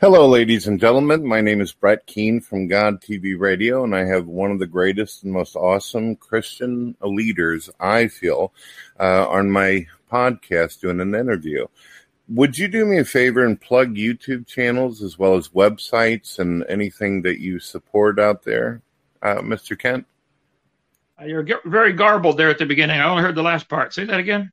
Hello, ladies and gentlemen. My name is Brett Keane from God TV Radio, and I have one of the greatest and most awesome Christian leaders, I feel, uh, on my podcast doing an interview. Would you do me a favor and plug YouTube channels as well as websites and anything that you support out there, uh, Mr. Kent? You're very garbled there at the beginning. I only heard the last part. Say that again.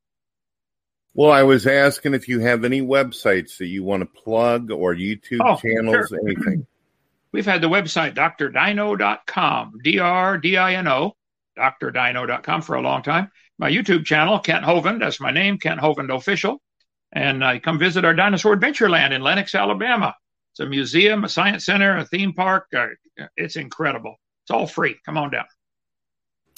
Well, I was asking if you have any websites that you want to plug or YouTube oh, channels, sure. anything. We've had the website drdino.com, D R D I N O, drdino.com for a long time. My YouTube channel, Kent Hovind, that's my name, Kent Hovind Official. And uh, come visit our Dinosaur Adventureland in Lenox, Alabama. It's a museum, a science center, a theme park. Uh, it's incredible. It's all free. Come on down.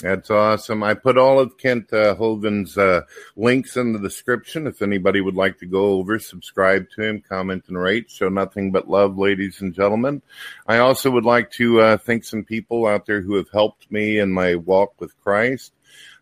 That's awesome. I put all of Kent uh, Hovind's uh, links in the description. If anybody would like to go over, subscribe to him, comment and rate. Show nothing but love, ladies and gentlemen. I also would like to uh, thank some people out there who have helped me in my walk with Christ.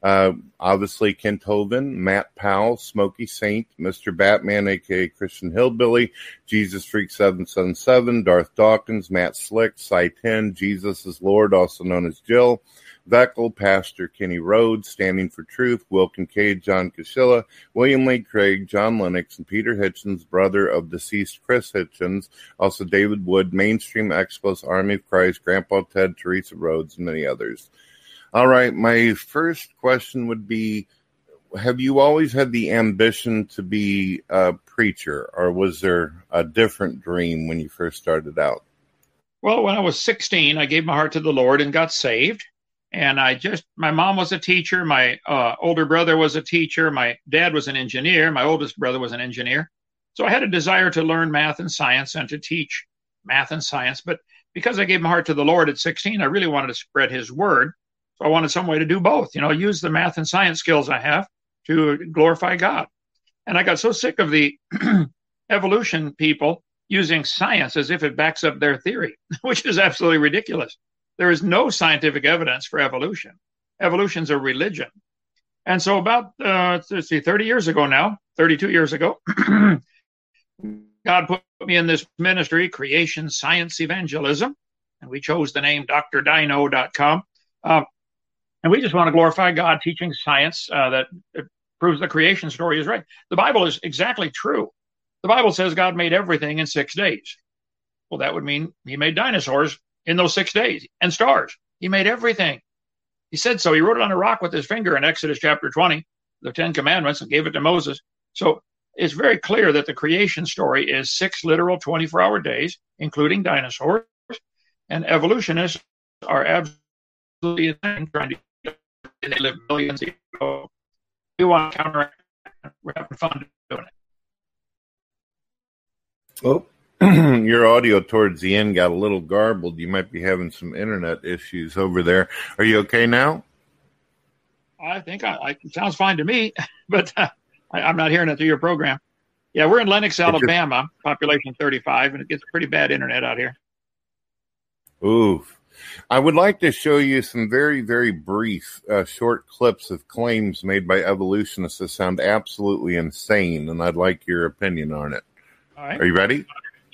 Uh, obviously, Kent Hovind, Matt Powell, Smokey Saint, Mr. Batman, aka Christian Hillbilly, Jesus Freak 777, Darth Dawkins, Matt Slick, Cy 10, Jesus is Lord, also known as Jill. Veckel, Pastor Kenny Rhodes, Standing for Truth, Will Kincaid, John Kashilla, William Lane Craig, John Lennox, and Peter Hitchens, brother of deceased Chris Hitchens, also David Wood, Mainstream Expos, Army of Christ, Grandpa Ted, Teresa Rhodes, and many others. All right, my first question would be Have you always had the ambition to be a preacher, or was there a different dream when you first started out? Well, when I was 16, I gave my heart to the Lord and got saved and I just my mom was a teacher, my uh, older brother was a teacher, my dad was an engineer, my oldest brother was an engineer. So I had a desire to learn math and science and to teach math and science. But because I gave my heart to the Lord at 16, I really wanted to spread His word. So I wanted some way to do both. You know, use the math and science skills I have to glorify God. And I got so sick of the evolution people using science as if it backs up their theory, which is absolutely ridiculous. There is no scientific evidence for evolution. Evolution's a religion. And so, about uh, let's see, 30 years ago now, 32 years ago, God put me in this ministry, Creation Science Evangelism, and we chose the name drdino.com. Uh, and we just want to glorify God teaching science uh, that proves the creation story is right. The Bible is exactly true. The Bible says God made everything in six days. Well, that would mean he made dinosaurs in those six days and stars. He made everything. He said so. He wrote it on a rock with his finger in Exodus chapter 20, the Ten Commandments, and gave it to Moses. So it's very clear that the creation story is six literal 24 hour days, including dinosaurs. And evolutionists are absolutely trying to they live millions of years ago. We want to counteract. We're having fun doing it. Oh, your audio towards the end got a little garbled. You might be having some internet issues over there. Are you okay now? I think I, I it sounds fine to me, but uh, I, am not hearing it through your program. Yeah, we're in Lenox, Alabama, population 35, and it gets pretty bad internet out here. Oof. I would like to show you some very, very brief, uh, short clips of claims made by evolutionists that sound absolutely insane, and I'd like your opinion on it. All right. Are you ready?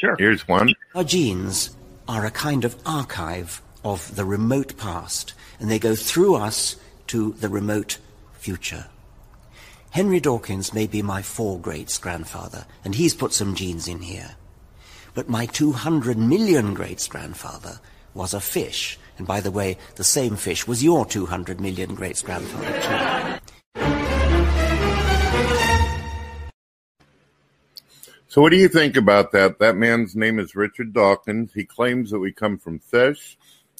Sure. Here's one. Our genes are a kind of archive of the remote past, and they go through us to the remote future. Henry Dawkins may be my four greats grandfather, and he's put some genes in here. But my 200 million greats grandfather was a fish. And by the way, the same fish was your 200 million greats grandfather, too. So, what do you think about that? That man's name is Richard Dawkins. He claims that we come from fish.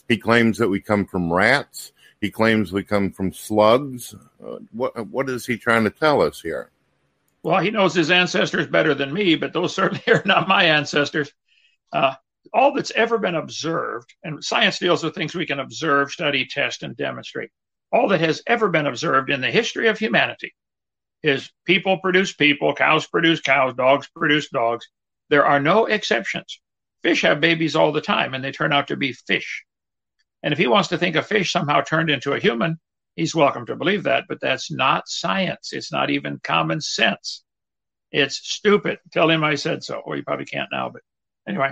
He claims that we come from rats. He claims we come from slugs. Uh, what what is he trying to tell us here? Well, he knows his ancestors better than me, but those certainly are not my ancestors. Uh, all that's ever been observed, and science deals with things we can observe, study, test, and demonstrate. All that has ever been observed in the history of humanity is people produce people, cows produce cows, dogs produce dogs. There are no exceptions. Fish have babies all the time and they turn out to be fish. And if he wants to think a fish somehow turned into a human, he's welcome to believe that, but that's not science. It's not even common sense. It's stupid. Tell him I said so. Well, you probably can't now, but anyway.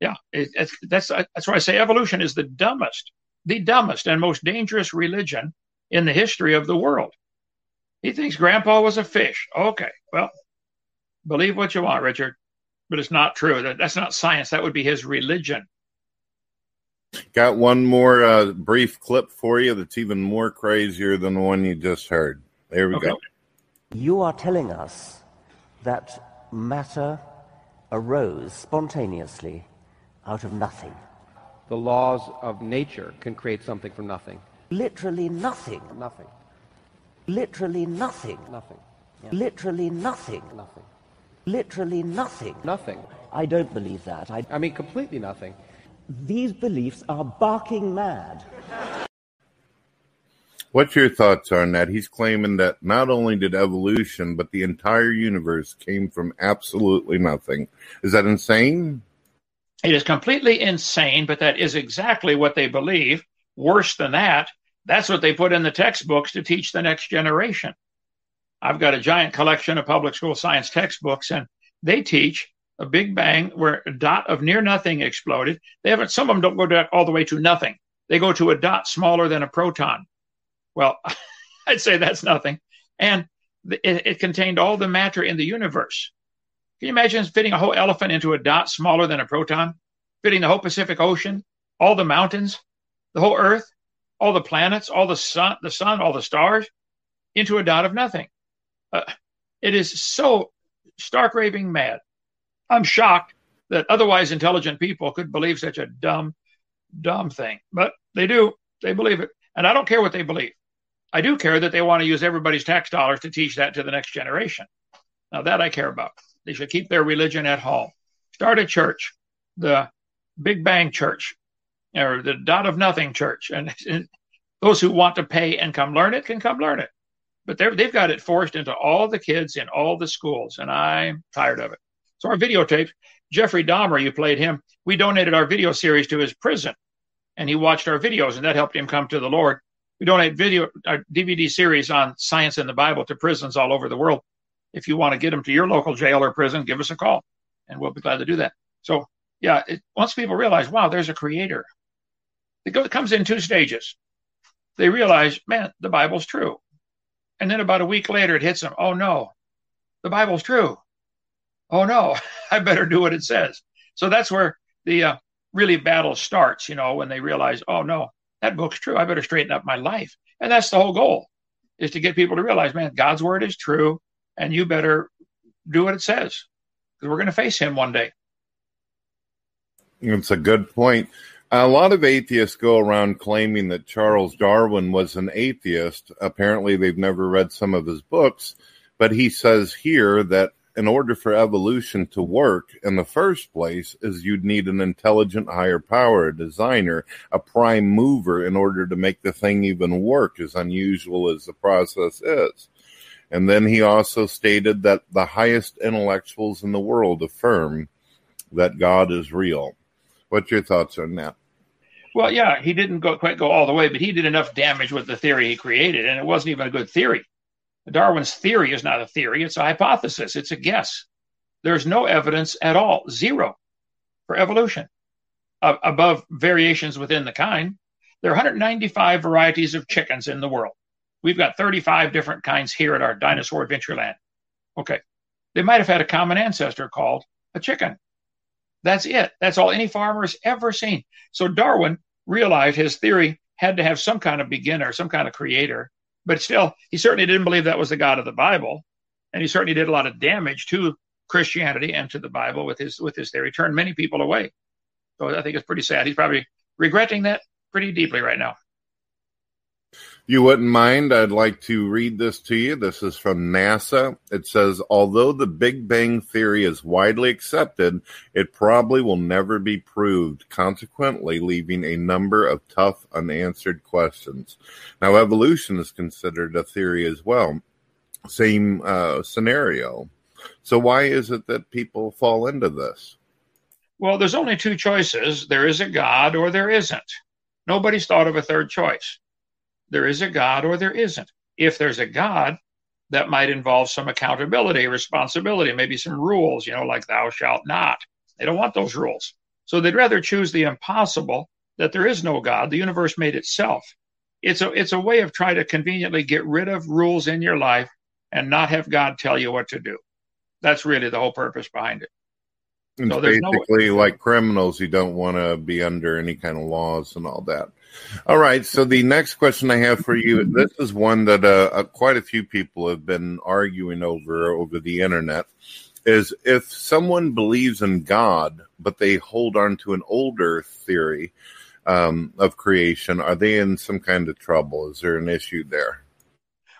Yeah, it, that's uh, that's why I say evolution is the dumbest, the dumbest and most dangerous religion in the history of the world. He thinks Grandpa was a fish. Okay, well, believe what you want, Richard, but it's not true. That, that's not science. That would be his religion. Got one more uh, brief clip for you that's even more crazier than the one you just heard. There we okay. go. You are telling us that matter arose spontaneously out of nothing. The laws of nature can create something from nothing. Literally nothing. Nothing. Literally nothing. Nothing. Yeah. Literally nothing. Nothing. Literally nothing. Nothing. I don't believe that. I, I mean, completely nothing. These beliefs are barking mad. What's your thoughts on that? He's claiming that not only did evolution, but the entire universe came from absolutely nothing. Is that insane? It is completely insane, but that is exactly what they believe. Worse than that, that's what they put in the textbooks to teach the next generation. I've got a giant collection of public school science textbooks, and they teach a big bang where a dot of near nothing exploded. They haven't, some of them don't go all the way to nothing. They go to a dot smaller than a proton. Well, I'd say that's nothing. And it, it, contained all the matter in the universe. Can you imagine fitting a whole elephant into a dot smaller than a proton? Fitting the whole Pacific Ocean, all the mountains, the whole Earth, all the planets, all the sun, the sun, all the stars into a dot of nothing. Uh, it is so stark raving mad. I'm shocked that otherwise intelligent people could believe such a dumb, dumb thing, but they do. They believe it. And I don't care what they believe. I do care that they want to use everybody's tax dollars to teach that to the next generation. Now, that I care about. They should keep their religion at home. Start a church, the Big Bang Church, or the Dot of Nothing Church. And, and those who want to pay and come learn it can come learn it. But they've got it forced into all the kids in all the schools, and I'm tired of it. So our videotape, Jeffrey Dahmer, you played him. We donated our video series to his prison, and he watched our videos, and that helped him come to the Lord. We donate video, our DVD series on science and the Bible to prisons all over the world. If you want to get them to your local jail or prison, give us a call, and we'll be glad to do that. So, yeah, it, once people realize, wow, there's a creator, it, comes in two stages. They realize, man, the Bible's true. And then about a week later, it hits them, oh no, the Bible's true oh no, I better do what it says. So that's where the uh, really battle starts, you know, when they realize, oh no, that book's true. I better straighten up my life. And that's the whole goal is to get people to realize, man, God's word is true and you better do what it says because we're going to face him one day. It's a good point. A lot of atheists go around claiming that Charles Darwin was an atheist. Apparently, they've never read some of his books, but he says here that in order for evolution to work in the first place is you'd need an intelligent higher power, a designer, a prime mover in order to make the thing even work as unusual as the process is. And then he also stated that the highest intellectuals in the world affirm that God is real. What's your thoughts on that? Well, yeah, he didn't go quite go all the way, but he did enough damage with the theory he created, and it wasn't even a good theory. Darwin's theory is not a theory, it's a hypothesis, it's a guess. There's no evidence at all, zero, for evolution uh, above variations within the kind. There are 195 varieties of chickens in the world. We've got 35 different kinds here at our dinosaur adventure land. Okay. They might have had a common ancestor called a chicken. That's it. That's all any farmer's ever seen. So Darwin realized his theory had to have some kind of beginner, some kind of creator, but still, he certainly didn't believe that was the God of the Bible, and he certainly did a lot of damage to Christianity and to the Bible with his with his theory. Turned many people away. So I think it's pretty sad. He's probably regretting that pretty deeply right now. You wouldn't mind? I'd like to read this to you. This is from NASA. It says, although the Big Bang Theory is widely accepted, it probably will never be proved, consequently, leaving a number of tough, unanswered questions. Now, evolution is considered a theory as well. Same uh, scenario. So, why is it that people fall into this? Well, there's only two choices there is a God or there isn't. Nobody's thought of a third choice there is a God or there isn't. If there's a God, that might involve some accountability, responsibility, maybe some rules, you know, like thou shalt not. They don't want those rules. So they'd rather choose the impossible that there is no God. The universe made itself. It's a it's a way of trying to conveniently get rid of rules in your life and not have God tell you what to do. That's really the whole purpose behind it. It's so basically no like criminals who don't want to be under any kind of laws and all that. All right. So the next question I have for you, this is one that uh, uh, quite a few people have been arguing over over the internet. Is if someone believes in God, but they hold on to an older theory um, of creation, are they in some kind of trouble? Is there an issue there?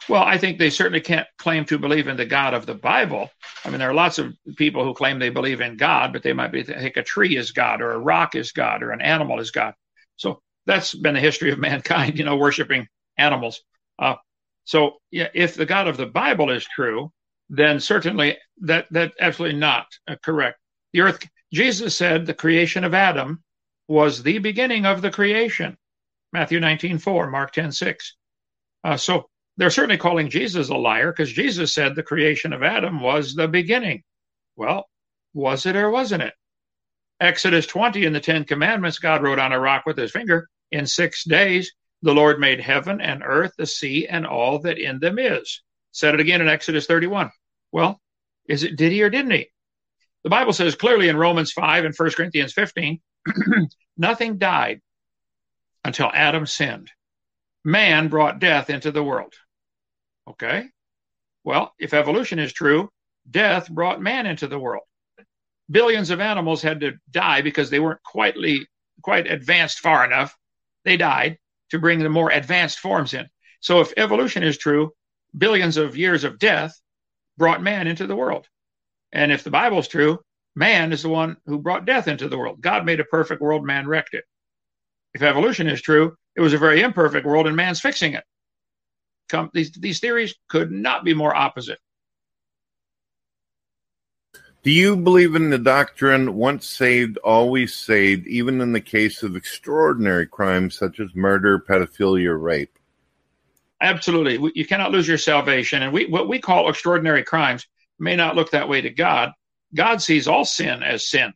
Well, I think they certainly can't claim to believe in the God of the Bible. I mean, there are lots of people who claim they believe in God, but they might be think a tree is God, or a rock is God, or an animal is God. So that's been the history of mankind, you know, worshiping animals. Uh, so, yeah, if the God of the Bible is true, then certainly that that absolutely not uh, correct. The earth, Jesus said, the creation of Adam was the beginning of the creation. Matthew 19, 4, Mark 10, 6. Uh, so they're certainly calling Jesus a liar because Jesus said the creation of Adam was the beginning. Well, was it or wasn't it? Exodus 20 in the Ten Commandments, God wrote on a rock with his finger, In six days the Lord made heaven and earth, the sea, and all that in them is. Said it again in Exodus 31. Well, is it did he or didn't he? The Bible says clearly in Romans 5 and 1 Corinthians 15, nothing died until Adam sinned man brought death into the world. Okay? Well, if evolution is true, death brought man into the world. Billions of animals had to die because they weren't quite, quite advanced far enough. They died to bring the more advanced forms in. So if evolution is true, billions of years of death brought man into the world. And if the Bible is true, man is the one who brought death into the world. God made a perfect world, man wrecked it. If evolution is true, it was a very imperfect world, and man's fixing it. Come, these, these theories could not be more opposite. Do you believe in the doctrine once saved, always saved, even in the case of extraordinary crimes such as murder, pedophilia, rape? Absolutely. You cannot lose your salvation. And we, what we call extraordinary crimes may not look that way to God. God sees all sin as sin,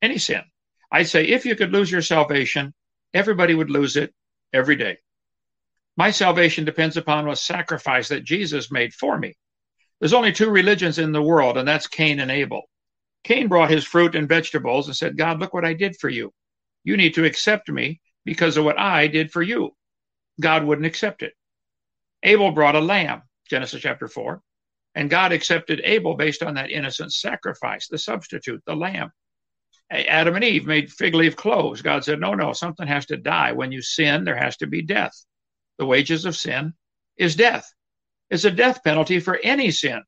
any sin. I say if you could lose your salvation, everybody would lose it every day. My salvation depends upon a sacrifice that Jesus made for me. There's only two religions in the world, and that's Cain and Abel. Cain brought his fruit and vegetables and said, God, look what I did for you. You need to accept me because of what I did for you. God wouldn't accept it. Abel brought a lamb, Genesis chapter 4, and God accepted Abel based on that innocent sacrifice, the substitute, the lamb. Adam and Eve made fig leaf clothes. God said, no, no, something has to die. When you sin, there has to be death. The wages of sin is death. It's a death penalty for any sin.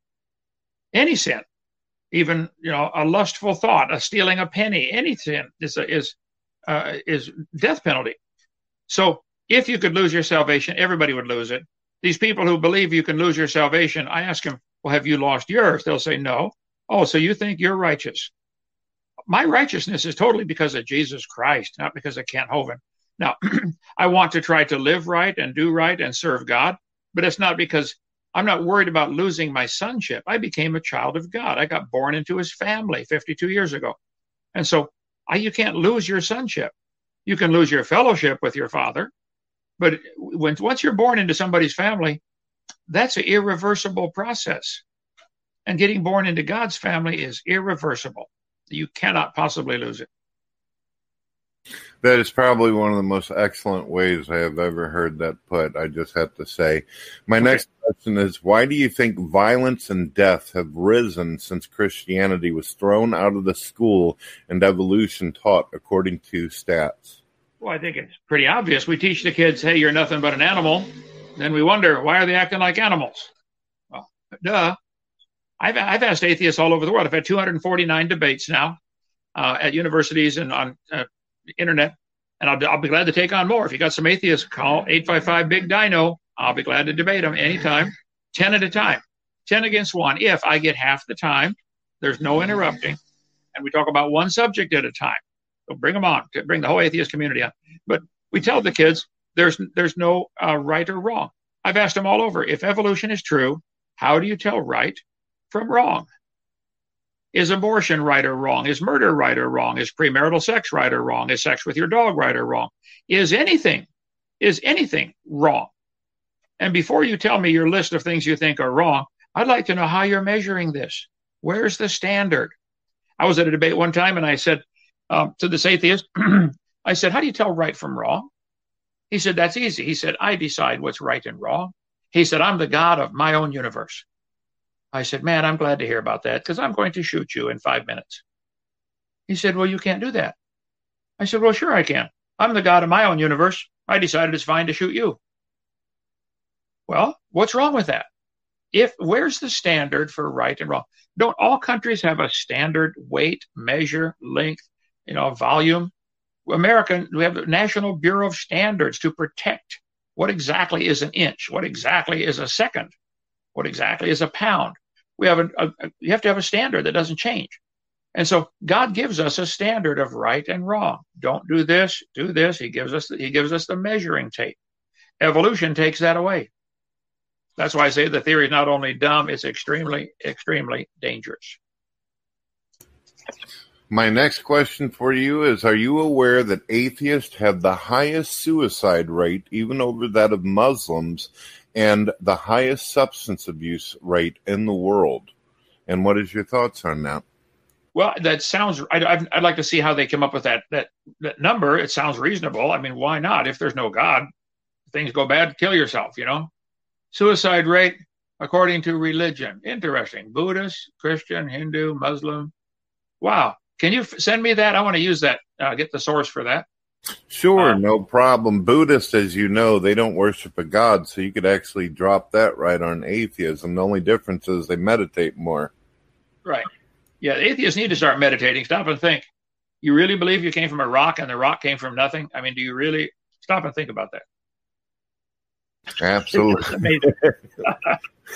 Any sin. Even, you know, a lustful thought, a stealing a penny, any sin is, a, is, uh, is death penalty. So if you could lose your salvation, everybody would lose it. These people who believe you can lose your salvation, I ask them, well, have you lost yours? They'll say, no. Oh, so you think you're righteous my righteousness is totally because of Jesus Christ, not because of Kent Hovind. Now, I want to try to live right and do right and serve God, but it's not because I'm not worried about losing my sonship. I became a child of God. I got born into his family 52 years ago. And so I, you can't lose your sonship. You can lose your fellowship with your father, but when, once you're born into somebody's family, that's an irreversible process. And getting born into God's family is irreversible. You cannot possibly lose it. That is probably one of the most excellent ways I have ever heard that put. I just have to say. My okay. next question is why do you think violence and death have risen since Christianity was thrown out of the school and evolution taught according to stats? Well, I think it's pretty obvious. We teach the kids, hey, you're nothing but an animal. Then we wonder, why are they acting like animals? Well, duh. I've, I've asked atheists all over the world. I've had 249 debates now uh, at universities and on uh, internet, and I'll, I'll be glad to take on more. If you got some atheists, call 855 Big Dino. I'll be glad to debate them anytime, 10 at a time, 10 against one. If I get half the time, there's no interrupting, and we talk about one subject at a time. So bring them on, bring the whole atheist community on. But we tell the kids there's there's no uh, right or wrong. I've asked them all over if evolution is true, how do you tell right from wrong. Is abortion right or wrong? Is murder right or wrong? Is premarital sex right or wrong? Is sex with your dog right or wrong? Is anything, is anything wrong? And before you tell me your list of things you think are wrong, I'd like to know how you're measuring this. Where's the standard? I was at a debate one time and I said um, to this atheist, I said, How do you tell right from wrong? He said, That's easy. He said, I decide what's right and wrong. He said, I'm the God of my own universe. I said, Man, I'm glad to hear about that because I'm going to shoot you in five minutes. He said, Well, you can't do that. I said, Well, sure I can. I'm the God of my own universe. I decided it's fine to shoot you. Well, what's wrong with that? If where's the standard for right and wrong? Don't all countries have a standard weight, measure, length, you know, volume? American, we have the National Bureau of Standards to protect what exactly is an inch, what exactly is a second, what exactly is a pound. We have a, a you have to have a standard that doesn't change. And so God gives us a standard of right and wrong. Don't do this, do this. He gives us the, he gives us the measuring tape. Evolution takes that away. That's why I say the theory is not only dumb, it's extremely, extremely dangerous. My next question for you is Are you aware that atheists have the highest suicide rate, even over that of Muslims, and the highest substance abuse rate in the world? And what is your thoughts on that? Well, that sounds. I'd, I'd like to see how they come up with that that that number. It sounds reasonable. I mean, why not? If there's no God, things go bad, kill yourself. You know, Suicide rate according to religion. Interesting. Buddhist, Christian, Hindu, Muslim. Wow. Can you f- send me that? I want to use that. Uh, get the source for that. Sure, uh, no problem. Buddhists, as you know, they don't worship a god, so you could actually drop that right on atheism. The only difference is they meditate more. Right. Yeah, atheists need to start meditating. Stop and think. You really believe you came from a rock and the rock came from nothing? I mean, do you really stop and think about that? Absolutely.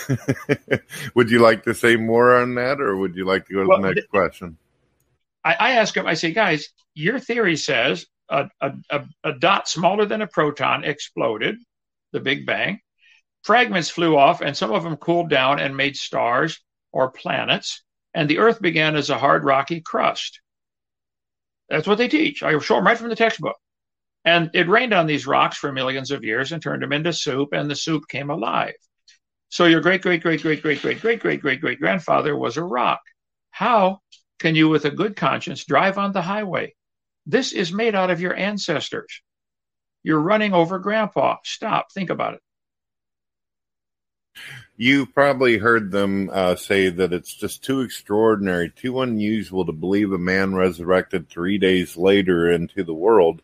would you like to say more on that, or would you like to go to well, the next question? I, I, ask him, I say, guys, your theory says a, a, a, a dot smaller than a proton exploded, the Big Bang. Fragments flew off, and some of them cooled down and made stars or planets, and the Earth began as a hard, rocky crust. That's what they teach. I show them right from the textbook. And it rained on these rocks for millions of years and turned them into soup, and the soup came alive. So your great, great, great, great, great, great, great, great, great, great grandfather was a rock. How can you, with a good conscience, drive on the highway? This is made out of your ancestors. You're running over grandpa. Stop. Think about it. You probably heard them uh, say that it's just too extraordinary, too unusual to believe a man resurrected three days later into the world.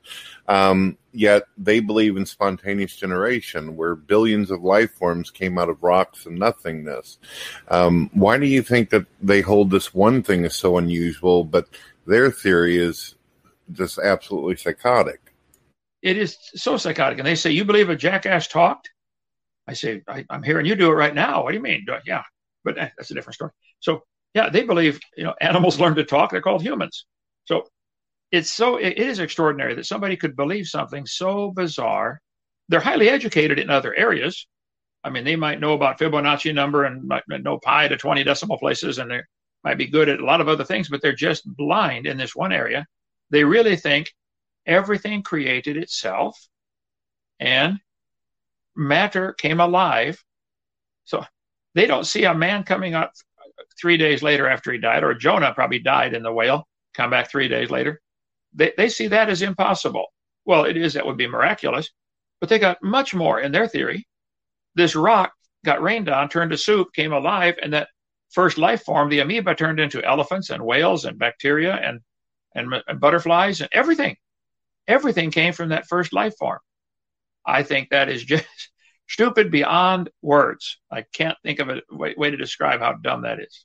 Um, yet they believe in spontaneous generation, where billions of life forms came out of rocks and nothingness. Um, why do you think that they hold this one thing as so unusual, but their theory is just absolutely psychotic? It is so psychotic. And they say, You believe a jackass talked? I say, I, am hearing you do it right now. What do you mean? Yeah, but eh, that's a different story. So, yeah, they believe, you know, animals learn to talk. They're called humans. So it's so, it is extraordinary that somebody could believe something so bizarre. They're highly educated in other areas. I mean, they might know about Fibonacci number and know pi to 20 decimal places, and they might be good at a lot of other things, but they're just blind in this one area. They really think everything created itself and matter came alive. So they don't see a man coming up three days later after he died, or Jonah probably died in the whale, come back three days later. They, they see that as impossible. Well, it is, that would be miraculous, but they got much more in their theory. This rock got rained on, turned to soup, came alive, and that first life form, the amoeba, turned into elephants and whales and bacteria and, and, butterflies and everything. Everything came from that first life form. I think that is just stupid beyond words. I can't think of a way, way to describe how dumb that is.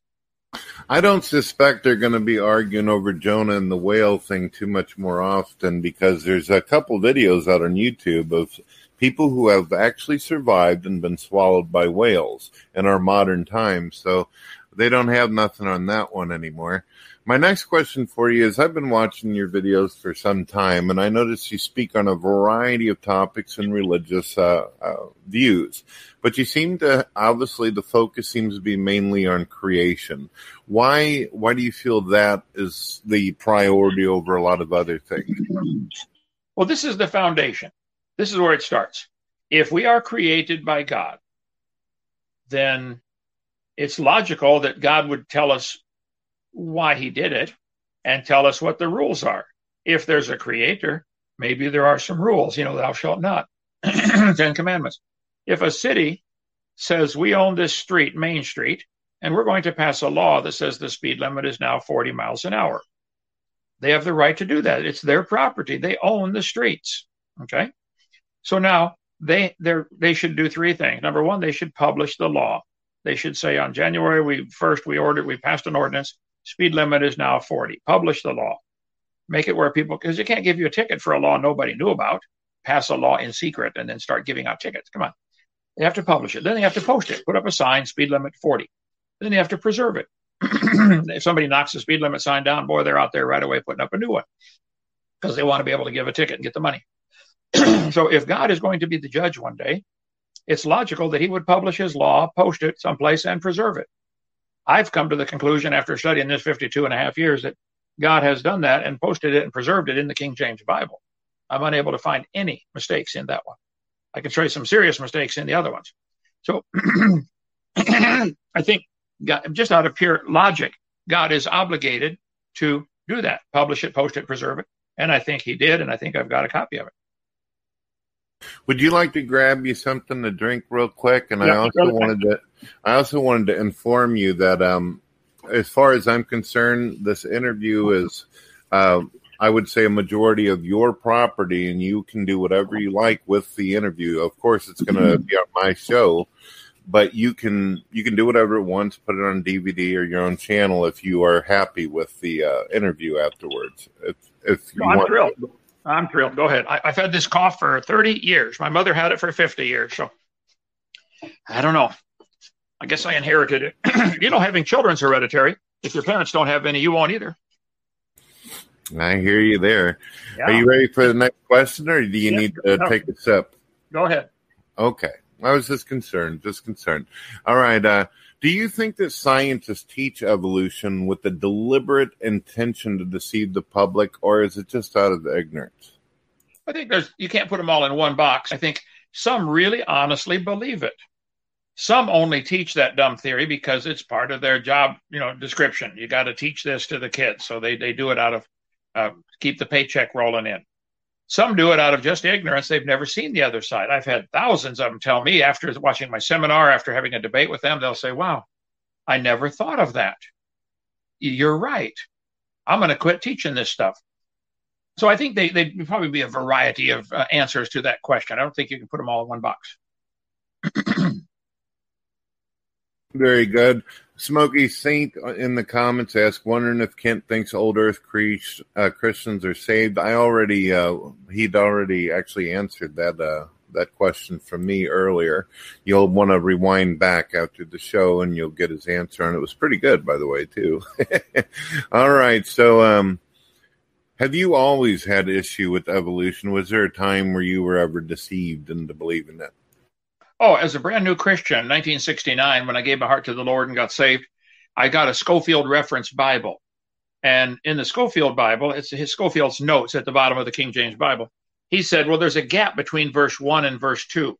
I don't suspect they're going to be arguing over Jonah and the whale thing too much more often because there's a couple videos out on YouTube of people who have actually survived and been swallowed by whales in our modern times. So They don't have nothing on that one anymore. My next question for you is I've been watching your videos for some time, and I notice you speak on a variety of topics and religious uh, uh, views. But you seem to obviously the focus seems to be mainly on creation. Why? Why do you feel that is the priority over a lot of other things? Well, this is the foundation. This is where it starts. If we are created by God, then it's logical that God would tell us why he did it and tell us what the rules are. If there's a creator, maybe there are some rules, you know, thou shalt not. Ten commandments. If a city says we own this street, Main Street, and we're going to pass a law that says the speed limit is now 40 miles an hour, they have the right to do that. It's their property. They own the streets. Okay. So now they they they should do three things. Number one, they should publish the law. They should say on January we first we ordered we passed an ordinance Speed limit is now 40. Publish the law. Make it where people, because you can't give you a ticket for a law nobody knew about. Pass a law in secret and then start giving out tickets. Come on. They have to publish it. Then they have to post it. Put up a sign, speed limit 40. Then they have to preserve it. if somebody knocks the speed limit sign down, boy, they're out there right away putting up a new one because they want to be able to give a ticket and get the money. so if God is going to be the judge one day, it's logical that he would publish his law, post it someplace, and preserve it. I've come to the conclusion after studying this 52 and a half years that God has done that and posted it and preserved it in the King James Bible. I'm unable to find any mistakes in that one. I can you some serious mistakes in the other ones. So I think God, just out of pure logic, God is obligated to do that, publish it, post it, preserve it. And I think he did, and I think I've got a copy of it. Would you like to grab you something to drink real quick? And yeah, I also wanted to I also wanted to inform you that um, as far as I'm concerned, this interview is uh, I would say a majority of your property, and you can do whatever you like with the interview. Of course, it's going to be on my show, but you can you can do whatever it wants, put it on DVD or your own channel if you are happy with the uh, interview afterwards. If, if you no, I'm want. thrilled. I'm thrilled. Go ahead. I, have had this cough for 30 years. My mother had it for 50 years. So I don't know. I guess I inherited it. you know, having children's hereditary. If your parents don't have any, you won't either. I hear you there. Yeah. Are you ready for the next question, or do you yeah. need to no. take a sip? Go ahead. Okay. I was just concerned, just concerned. All right. Uh, do you think that scientists teach evolution with the deliberate intention to deceive the public, or is it just out of ignorance? I think there's you can't put them all in one box. I think some really honestly believe it. Some only teach that dumb theory because it's part of their job, you know, description. You got to teach this to the kids, so they they do it out of uh, keep the paycheck rolling in. Some do it out of just ignorance. They've never seen the other side. I've had thousands of them tell me after watching my seminar, after having a debate with them, they'll say, Wow, I never thought of that. You're right. I'm going to quit teaching this stuff. So I think they, they'd probably be a variety of uh, answers to that question. I don't think you can put them all in one box. Very good. Smoky Saint in the comments asked, wondering if Kent thinks old Earth uh, Christians are saved. I already, uh, he'd already actually answered that uh, that question from me earlier. You'll want to rewind back after the show, and you'll get his answer, and it was pretty good, by the way, too. All right, so um, have you always had issue with evolution? Was there a time where you were ever deceived into believing it? Oh, as a brand new Christian, 1969, when I gave my heart to the Lord and got saved, I got a Scofield reference Bible. And in the Scofield Bible, it's his Scofield's notes at the bottom of the King James Bible. He said, well, there's a gap between verse 1 and verse 2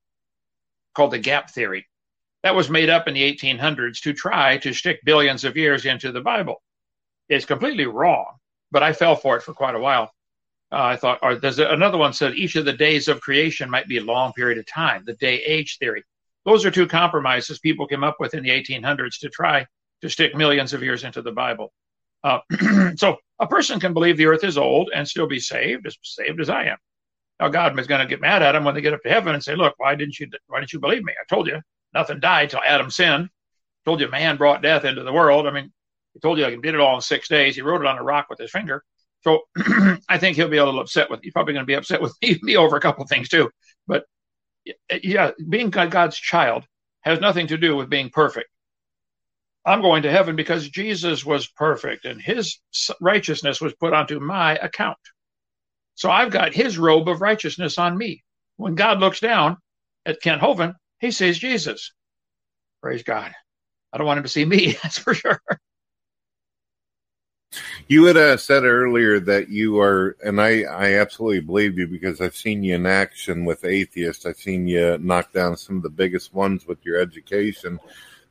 called the gap theory. That was made up in the 1800s to try to stick billions of years into the Bible. It's completely wrong, but I fell for it for quite a while. Uh, I thought, or there's another one said each of the days of creation might be a long period of time, the day age theory. Those are two compromises people came up with in the 1800s to try to stick millions of years into the Bible. Uh, so a person can believe the earth is old and still be saved, as saved as I am. Now God is going to get mad at them when they get up to heaven and say, "Look, why didn't you? Why didn't you believe me? I told you nothing died till Adam sinned. I told you man brought death into the world. I mean, he told you I did it all in six days. He wrote it on a rock with his finger. So I think he'll be a little upset with. He's probably going to be upset with me, over a couple things too. But yeah, being God's child has nothing to do with being perfect. I'm going to heaven because Jesus was perfect and his righteousness was put onto my account. So I've got his robe of righteousness on me. When God looks down at Kent Hovind, he sees Jesus. Praise God. I don't want him to see me, that's for sure. You had uh, said earlier that you are, and I, I absolutely believe you because I've seen you in action with atheists. I've seen you knock down some of the biggest ones with your education.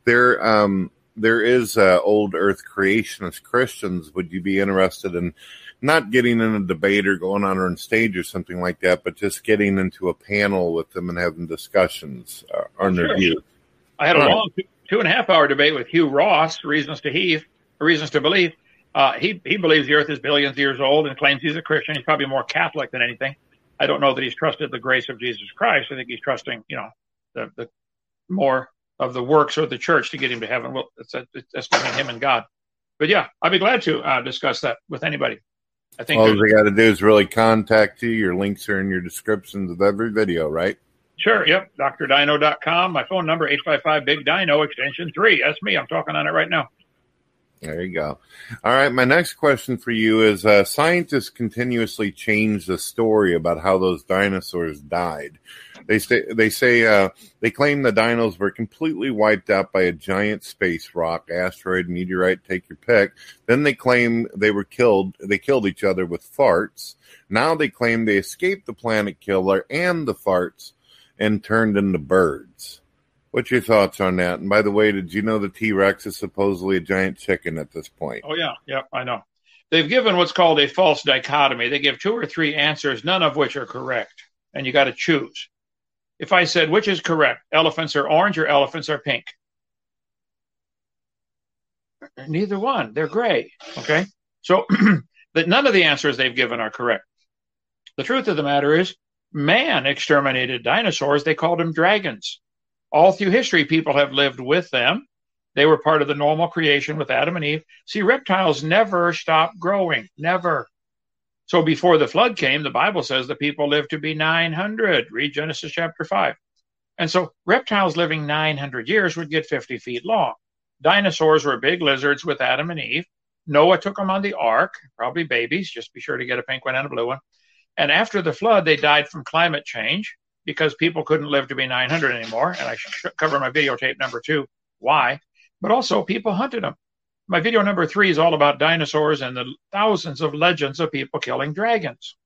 There, um, there is uh, old Earth creationist Christians. Would you be interested in not getting in a debate or going on on stage or something like that, but just getting into a panel with them and having discussions uh, on their views? I had a long two, two and a half hour debate with Hugh Ross, Reasons to Heave, Reasons to Believe. Uh, he he believes the Earth is billions of years old and claims he's a Christian. He's probably more Catholic than anything. I don't know that he's trusted the grace of Jesus Christ. I think he's trusting, you know, the the more of the works of the church to get him to heaven. Well, it's, a, it's between him and God. But yeah, I'd be glad to uh, discuss that with anybody. I think all they got to do is really contact you. Your links are in your descriptions of every video, right? Sure. Yep. DrDino.com. My phone number, 855 Big Dino, extension three. That's me. I'm talking on it right now. There you go. All right. My next question for you is uh, scientists continuously change the story about how those dinosaurs died. They say they say uh, they claim the dinos were completely wiped out by a giant space rock, asteroid, meteorite, take your pick. Then they claim they were killed. They killed each other with farts. Now they claim they escaped the planet killer and the farts and turned into birds. What's your thoughts on that? And by the way, did you know the T Rex is supposedly a giant chicken at this point? Oh yeah, yeah, I know. They've given what's called a false dichotomy. They give two or three answers, none of which are correct, and you got to choose. If I said which is correct, elephants are orange or elephants are pink? Neither one. They're gray. Okay, so that none of the answers they've given are correct. The truth of the matter is, man exterminated dinosaurs. They called them dragons all through history, people have lived with them. They were part of the normal creation with Adam and Eve. See, reptiles never stop growing, never. So before the flood came, the Bible says the people lived to be 900. Read Genesis chapter 5. And so reptiles living 900 years would get 50 feet long. Dinosaurs were big lizards with Adam and Eve. Noah took them on the ark, probably babies. Just be sure to get a pink one and a blue one. And after the flood, they died from climate change because people couldn't live to be 900 anymore. And I should cover my videotape number two, why. But also, people hunted them. My video number three is all about dinosaurs and the thousands of legends of people killing dragons.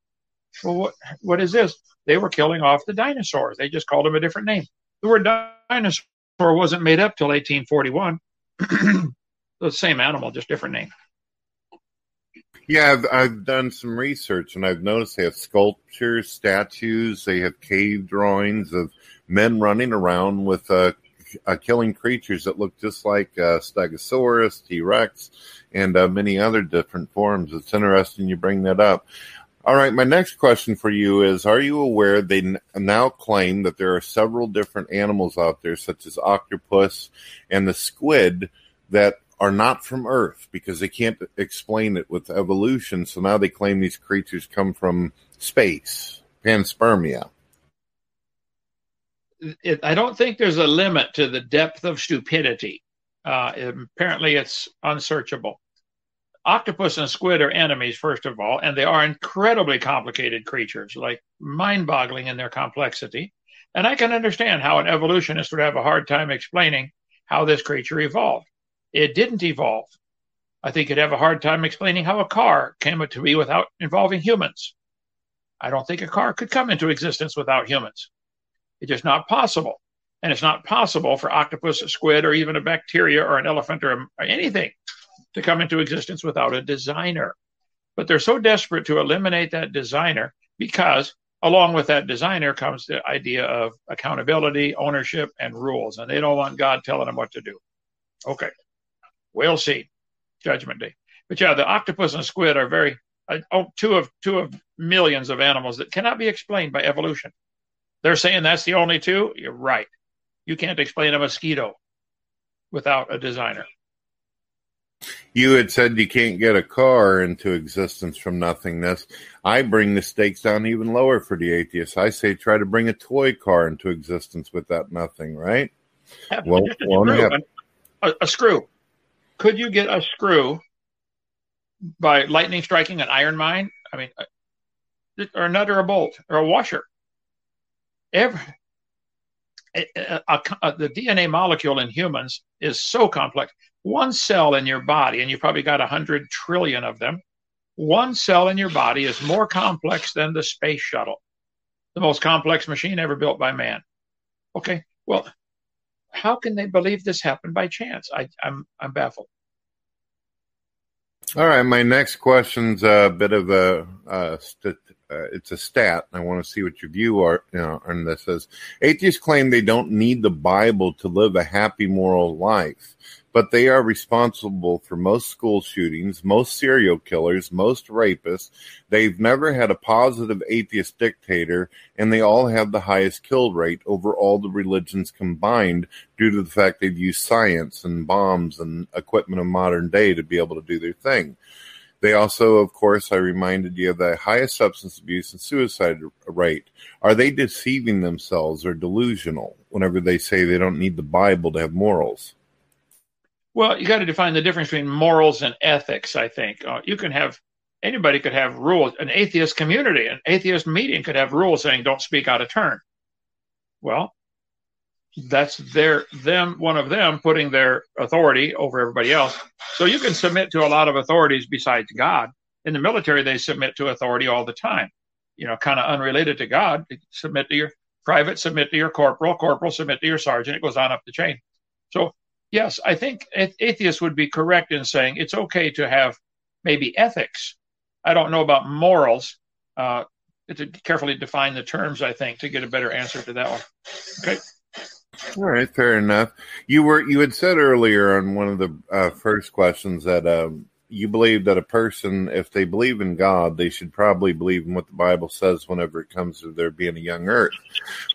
Well, what, what is this? They were killing off the dinosaurs. They just called them a different name. The word dinosaur wasn't made up till 1841. the same animal, just different name. Yeah, I've, I've done some research and I've noticed they have sculptures, statues, they have cave drawings of men running around with uh, uh, killing creatures that look just like uh, Stegosaurus, T Rex, and uh, many other different forms. It's interesting you bring that up. All right, my next question for you is Are you aware they n- now claim that there are several different animals out there, such as octopus and the squid, that are not from Earth because they can't explain it with evolution. So now they claim these creatures come from space, panspermia. It, I don't think there's a limit to the depth of stupidity. Uh, apparently, it's unsearchable. Octopus and squid are enemies, first of all, and they are incredibly complicated creatures, like mind boggling in their complexity. And I can understand how an evolutionist would have a hard time explaining how this creature evolved. It didn't evolve. I think you'd have a hard time explaining how a car came to be without involving humans. I don't think a car could come into existence without humans. It's just not possible. And it's not possible for octopus, a squid, or even a bacteria or an elephant or, or anything to come into existence without a designer. But they're so desperate to eliminate that designer because along with that designer comes the idea of accountability, ownership, and rules. And they don't want God telling them what to do. Okay. We'll see. Judgment Day. But yeah, the octopus and squid are very uh, oh, two of two of millions of animals that cannot be explained by evolution. They're saying that's the only two. You're right. You can't explain a mosquito without a designer. You had said you can't get a car into existence from nothingness. I bring the stakes down even lower for the atheists. I say try to bring a toy car into existence with that nothing, right? Well, a, screw. A, a screw could you get a screw by lightning striking an iron mine? I mean, uh, or a nut or a bolt or a washer. Every, a, a, a, the DNA molecule in humans is so complex. One cell in your body, and you've probably got 100 trillion of them, one cell in your body is more complex than the space shuttle, the most complex machine ever built by man. Okay, well, how can they believe this happened by chance? I, I'm I'm baffled. All right, my next question's a bit of a, uh, st- uh, it's a stat. I want to see what your view are you know, on this. is. atheists claim they don't need the Bible to live a happy moral life but they are responsible for most school shootings, most serial killers, most rapists. They've never had a positive atheist dictator, and they all have the highest kill rate over all the religions combined due to the fact they've used science and bombs and equipment of modern day to be able to do their thing. They also, of course, I reminded you of the highest substance abuse and suicide rate. Are they deceiving themselves or delusional whenever they say they don't need the Bible to have morals? Well, you got to define the difference between morals and ethics. I think uh, you can have anybody could have rules. An atheist community, an atheist meeting could have rules saying don't speak out of turn. Well, that's their them one of them putting their authority over everybody else. So you can submit to a lot of authorities besides God. In the military, they submit to authority all the time. You know, kind of unrelated to God. Submit to your private, submit to your corporal, corporal submit to your sergeant. It goes on up the chain. So yes, I think atheists would be correct in saying it's okay to have maybe ethics. I don't know about morals. Uh, to carefully define the terms, I think, to get a better answer to that one. Okay. All right, fair enough. You were you had said earlier on one of the uh, first questions that um, you believe that a person, if they believe in God, they should probably believe in what the Bible says whenever it comes to there being a young earth.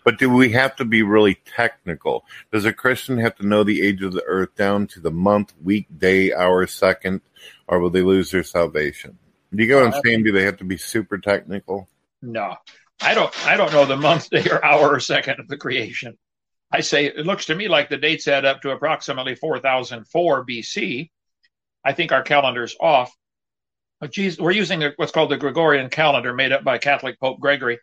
But do we have to be really technical? Does a Christian have to know the age of the earth down to the month, week, day, hour, second, or will they lose their salvation? Do you go what I'm uh, saying? Do they have to be super technical? No. I don't I don't know the month, day, or hour or second of the creation. I say it looks to me like the dates add up to approximately 4004 BC I think our calendar's off. But geez, we're using what's called the Gregorian calendar made up by Catholic Pope Gregory.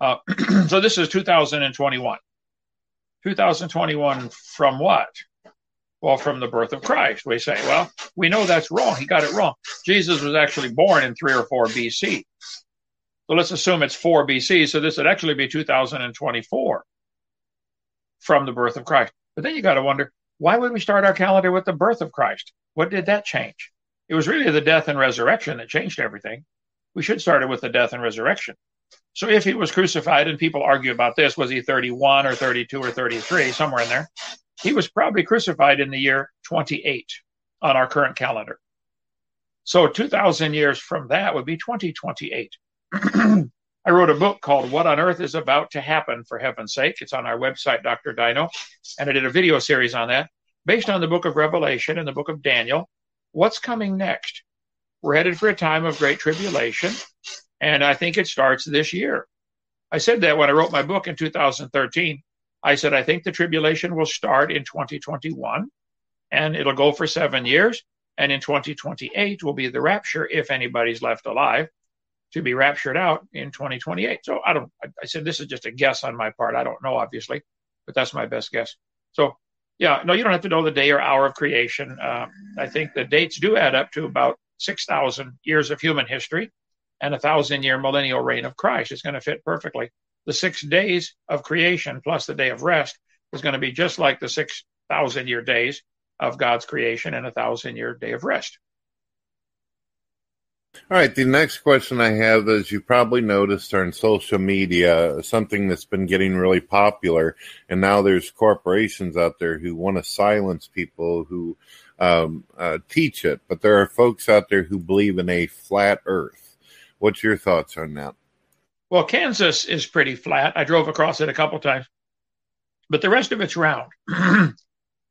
Uh, so this is 2021. 2021 from what? Well, from the birth of Christ. We say, well, we know that's wrong. He got it wrong. Jesus was actually born in 3 or 4 BC. So let's assume it's 4 BC. So this would actually be 2024 from the birth of Christ. But then you got to wonder why would we start our calendar with the birth of Christ? What did that change? It was really the death and resurrection that changed everything. We should start it with the death and resurrection. So if he was crucified, and people argue about this, was he 31 or 32 or 33, somewhere in there? He was probably crucified in the year 28 on our current calendar. So 2,000 years from that would be 2028. I wrote a book called What on Earth is About to Happen, for heaven's sake. It's on our website, Dr. Dino. And I did a video series on that based on the book of Revelation and the book of Daniel. What's coming next? We're headed for a time of great tribulation, and I think it starts this year. I said that when I wrote my book in 2013. I said, I think the tribulation will start in 2021 and it'll go for seven years. And in 2028 will be the rapture if anybody's left alive to be raptured out in 2028. So I don't, I said, this is just a guess on my part. I don't know, obviously, but that's my best guess. So yeah, no, you don't have to know the day or hour of creation. Um, I think the dates do add up to about 6,000 years of human history and a thousand year millennial reign of Christ. It's going to fit perfectly. The six days of creation plus the day of rest is going to be just like the 6,000 year days of God's creation and a thousand year day of rest. All right. The next question I have, as you probably noticed, on social media, something that's been getting really popular, and now there's corporations out there who want to silence people who um, uh, teach it, but there are folks out there who believe in a flat Earth. What's your thoughts on that? Well, Kansas is pretty flat. I drove across it a couple times, but the rest of it's round.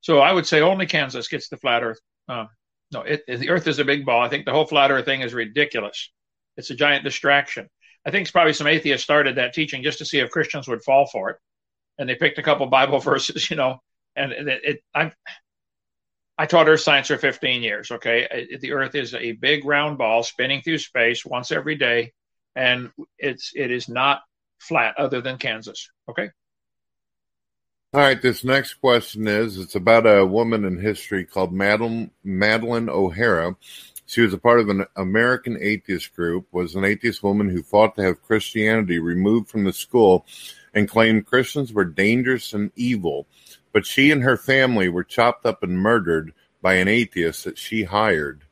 so I would say only Kansas gets the flat Earth. Uh, no, it, the Earth is a big ball. I think the whole flat Earth thing is ridiculous. It's a giant distraction. I think probably some atheists started that teaching just to see if Christians would fall for it, and they picked a couple Bible verses, you know, and it. it I, I taught earth science for 15 years. Okay. The earth is a big round ball spinning through space once every day. And it's, it is not flat other than Kansas. Okay. All right. This next question is it's about a woman in history called Madeline, Madalyn O'Hara. She was a part of an American atheist group, was an atheist woman who fought to have Christianity removed from the school and claimed Christians were dangerous and evil. But she and her family were chopped up and murdered by an atheist that she hired.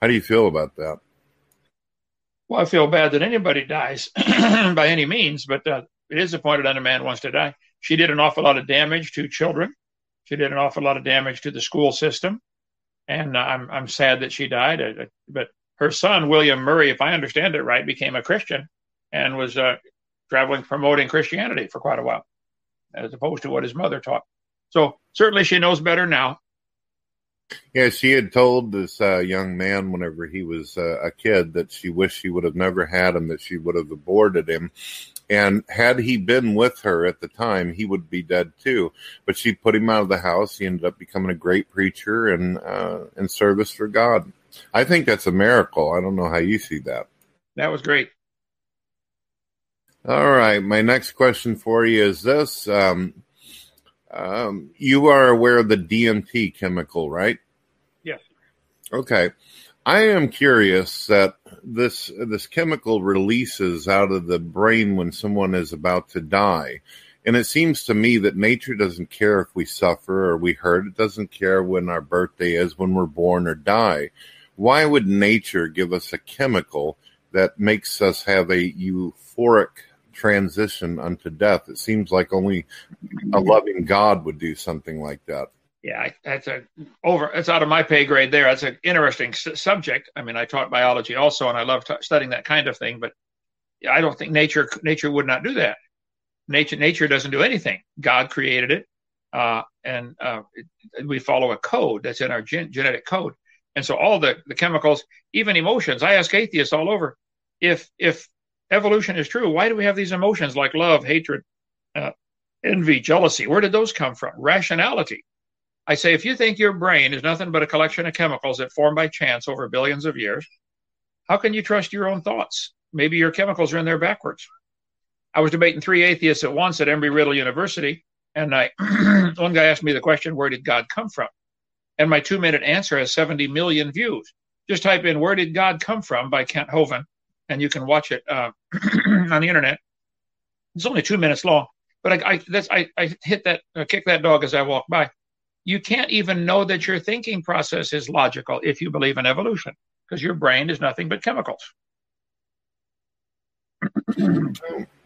How do you feel about that? Well, I feel bad that anybody dies by any means, but uh, it is appointed unto man wants to die. She did an awful lot of damage to children. She did an awful lot of damage to the school system, and uh, I'm I'm sad that she died. Uh, but her son William Murray, if I understand it right, became a Christian and was uh, traveling promoting Christianity for quite a while as opposed to what his mother taught. So certainly she knows better now. Yeah, she had told this uh, young man whenever he was uh, a kid that she wished she would have never had him, that she would have aborted him. And had he been with her at the time, he would be dead too. But she put him out of the house. He ended up becoming a great preacher and uh, in service for God. I think that's a miracle. I don't know how you see that. That was great. All right. My next question for you is this. Um, um, you are aware of the DMT chemical, right? Yes. Okay. I am curious that this this chemical releases out of the brain when someone is about to die. And it seems to me that nature doesn't care if we suffer or we hurt. It doesn't care when our birthday is, when we're born or die. Why would nature give us a chemical that makes us have a euphoric transition unto death. It seems like only a loving God would do something like that. Yeah, that's a over. It's out of my pay grade. There, that's an interesting subject. I mean, I taught biology also, and I love t- studying that kind of thing. But I don't think nature nature would not do that. Nature nature doesn't do anything. God created it, uh, and uh, it, we follow a code that's in our gen- genetic code. And so all the the chemicals, even emotions. I ask atheists all over if if evolution is true, why do we have these emotions like love, hatred, uh, envy, jealousy? Where did those come from? Rationality. I say, if you think your brain is nothing but a collection of chemicals that form by chance over billions of years, how can you trust your own thoughts? Maybe your chemicals are in there backwards. I was debating three atheists at once at Embry-Riddle University, and I, one guy asked me the question, "Where did God come from?" And my two-minute answer has 70 million views. Just type in "Where did God come from?" by Kent Hovind, and you can watch it uh, on the internet. It's only two minutes long, but I I, I, I hit that uh, kick that dog as I walk by. You can't even know that your thinking process is logical if you believe in evolution, because your brain is nothing but chemicals.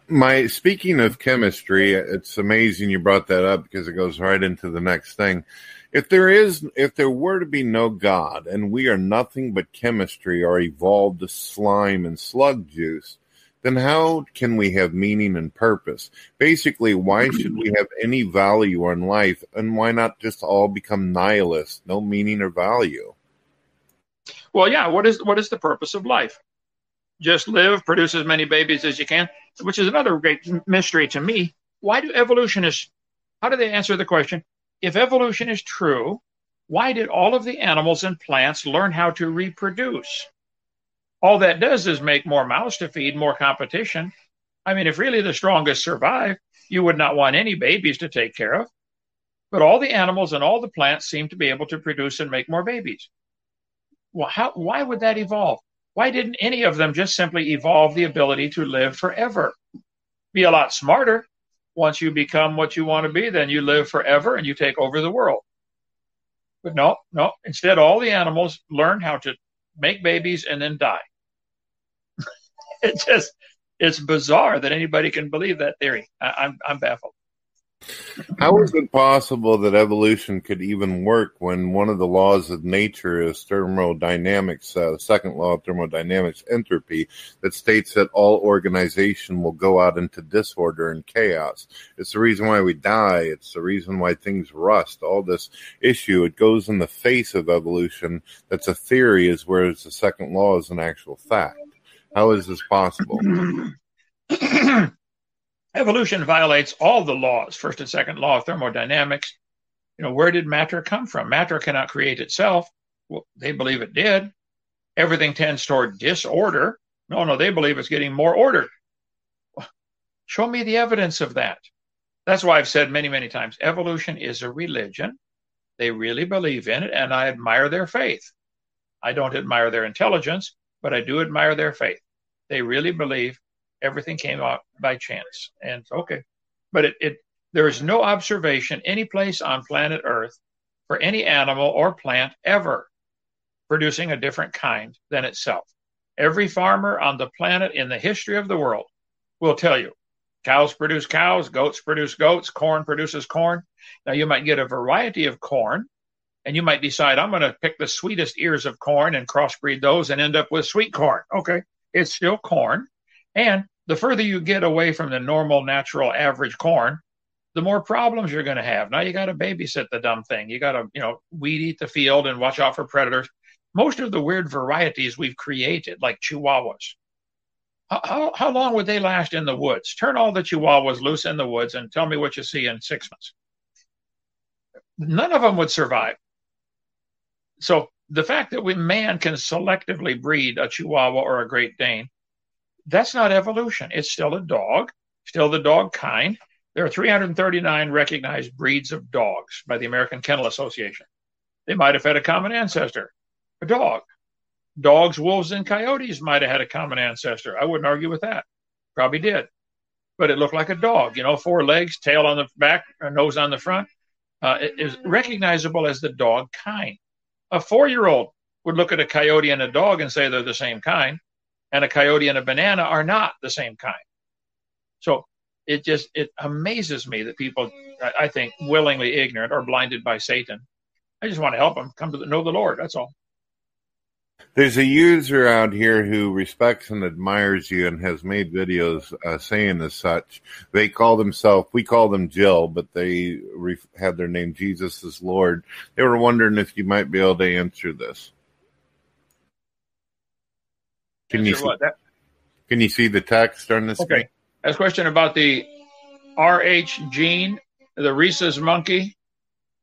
My speaking of chemistry, it's amazing you brought that up because it goes right into the next thing if there is if there were to be no god and we are nothing but chemistry or evolved slime and slug juice then how can we have meaning and purpose? Basically why should we have any value in life and why not just all become nihilists? No meaning or value. Well yeah what is what is the purpose of life? Just live produce as many babies as you can which is another great mystery to me. Why do evolutionists how do they answer the question? If evolution is true, why did all of the animals and plants learn how to reproduce? All that does is make more mouths to feed, more competition. I mean, if really the strongest survive, you would not want any babies to take care of. But all the animals and all the plants seem to be able to produce and make more babies. Well, how, why would that evolve? Why didn't any of them just simply evolve the ability to live forever? Be a lot smarter, once you become what you want to be, then you live forever and you take over the world. But no, no. Instead, all the animals learn how to make babies and then die. it just, it's bizarre that anybody can believe that theory. I, I'm, I'm baffled. How is it possible that evolution could even work when one of the laws of nature is thermodynamics, uh, the second law of thermodynamics, entropy, that states that all organization will go out into disorder and chaos? It's the reason why we die. It's the reason why things rust. All this issue, it goes in the face of evolution. That's a theory, as whereas the second law is an actual fact. How is this possible? Evolution violates all the laws, first and second law of thermodynamics, You know, where did matter come from? Matter cannot create itself. Well, they believe it did. Everything tends toward disorder. No, no, they believe it's getting more order. Show me the evidence of that. That's why I've said many, many times evolution is a religion. They really believe in it, and I admire their faith. I don't admire their intelligence, but I do admire their faith. They really believe everything came out by chance. And okay, but it, it there is no observation any place on planet Earth for any animal or plant ever producing a different kind than itself. Every farmer on the planet in the history of the world will tell you cows produce cows, goats produce goats, corn produces corn. Now, you might get a variety of corn, and you might decide, I'm going to pick the sweetest ears of corn and crossbreed those and end up with sweet corn. Okay, it's still corn. And the further you get away from the normal, natural, average corn, the more problems you're going to have. Now you got to babysit the dumb thing. You got to, you know, weed eat the field and watch out for predators. Most of the weird varieties we've created, like chihuahuas, how, how long would they last in the woods? Turn all the chihuahuas loose in the woods and tell me what you see in six months. None of them would survive. So the fact that we man can selectively breed a chihuahua or a great dane, that's not evolution. It's still a dog, still the dog kind. There are 339 recognized breeds of dogs by the American Kennel Association. They might have had a common ancestor, a dog. Dogs, wolves, and coyotes might have had a common ancestor. I wouldn't argue with that. Probably did. But it looked like a dog, you know, four legs, tail on the back, nose on the front. Uh, is recognizable as the dog kind. A four year old would look at a coyote and a dog and say they're the same kind, and a coyote and a banana are not the same kind. So it just it amazes me that people, I think, willingly ignorant or blinded by Satan. I just want to help them come to the, know the Lord. That's all. There's a user out here who respects and admires you and has made videos uh, saying as such. They call themselves, we call them Jill, but they re- have their name Jesus is Lord. They were wondering if you might be able to answer this. Can answer you see, what, that? Can you see the text on the screen? Okay. That's a question about the RH gene, the rhesus monkey.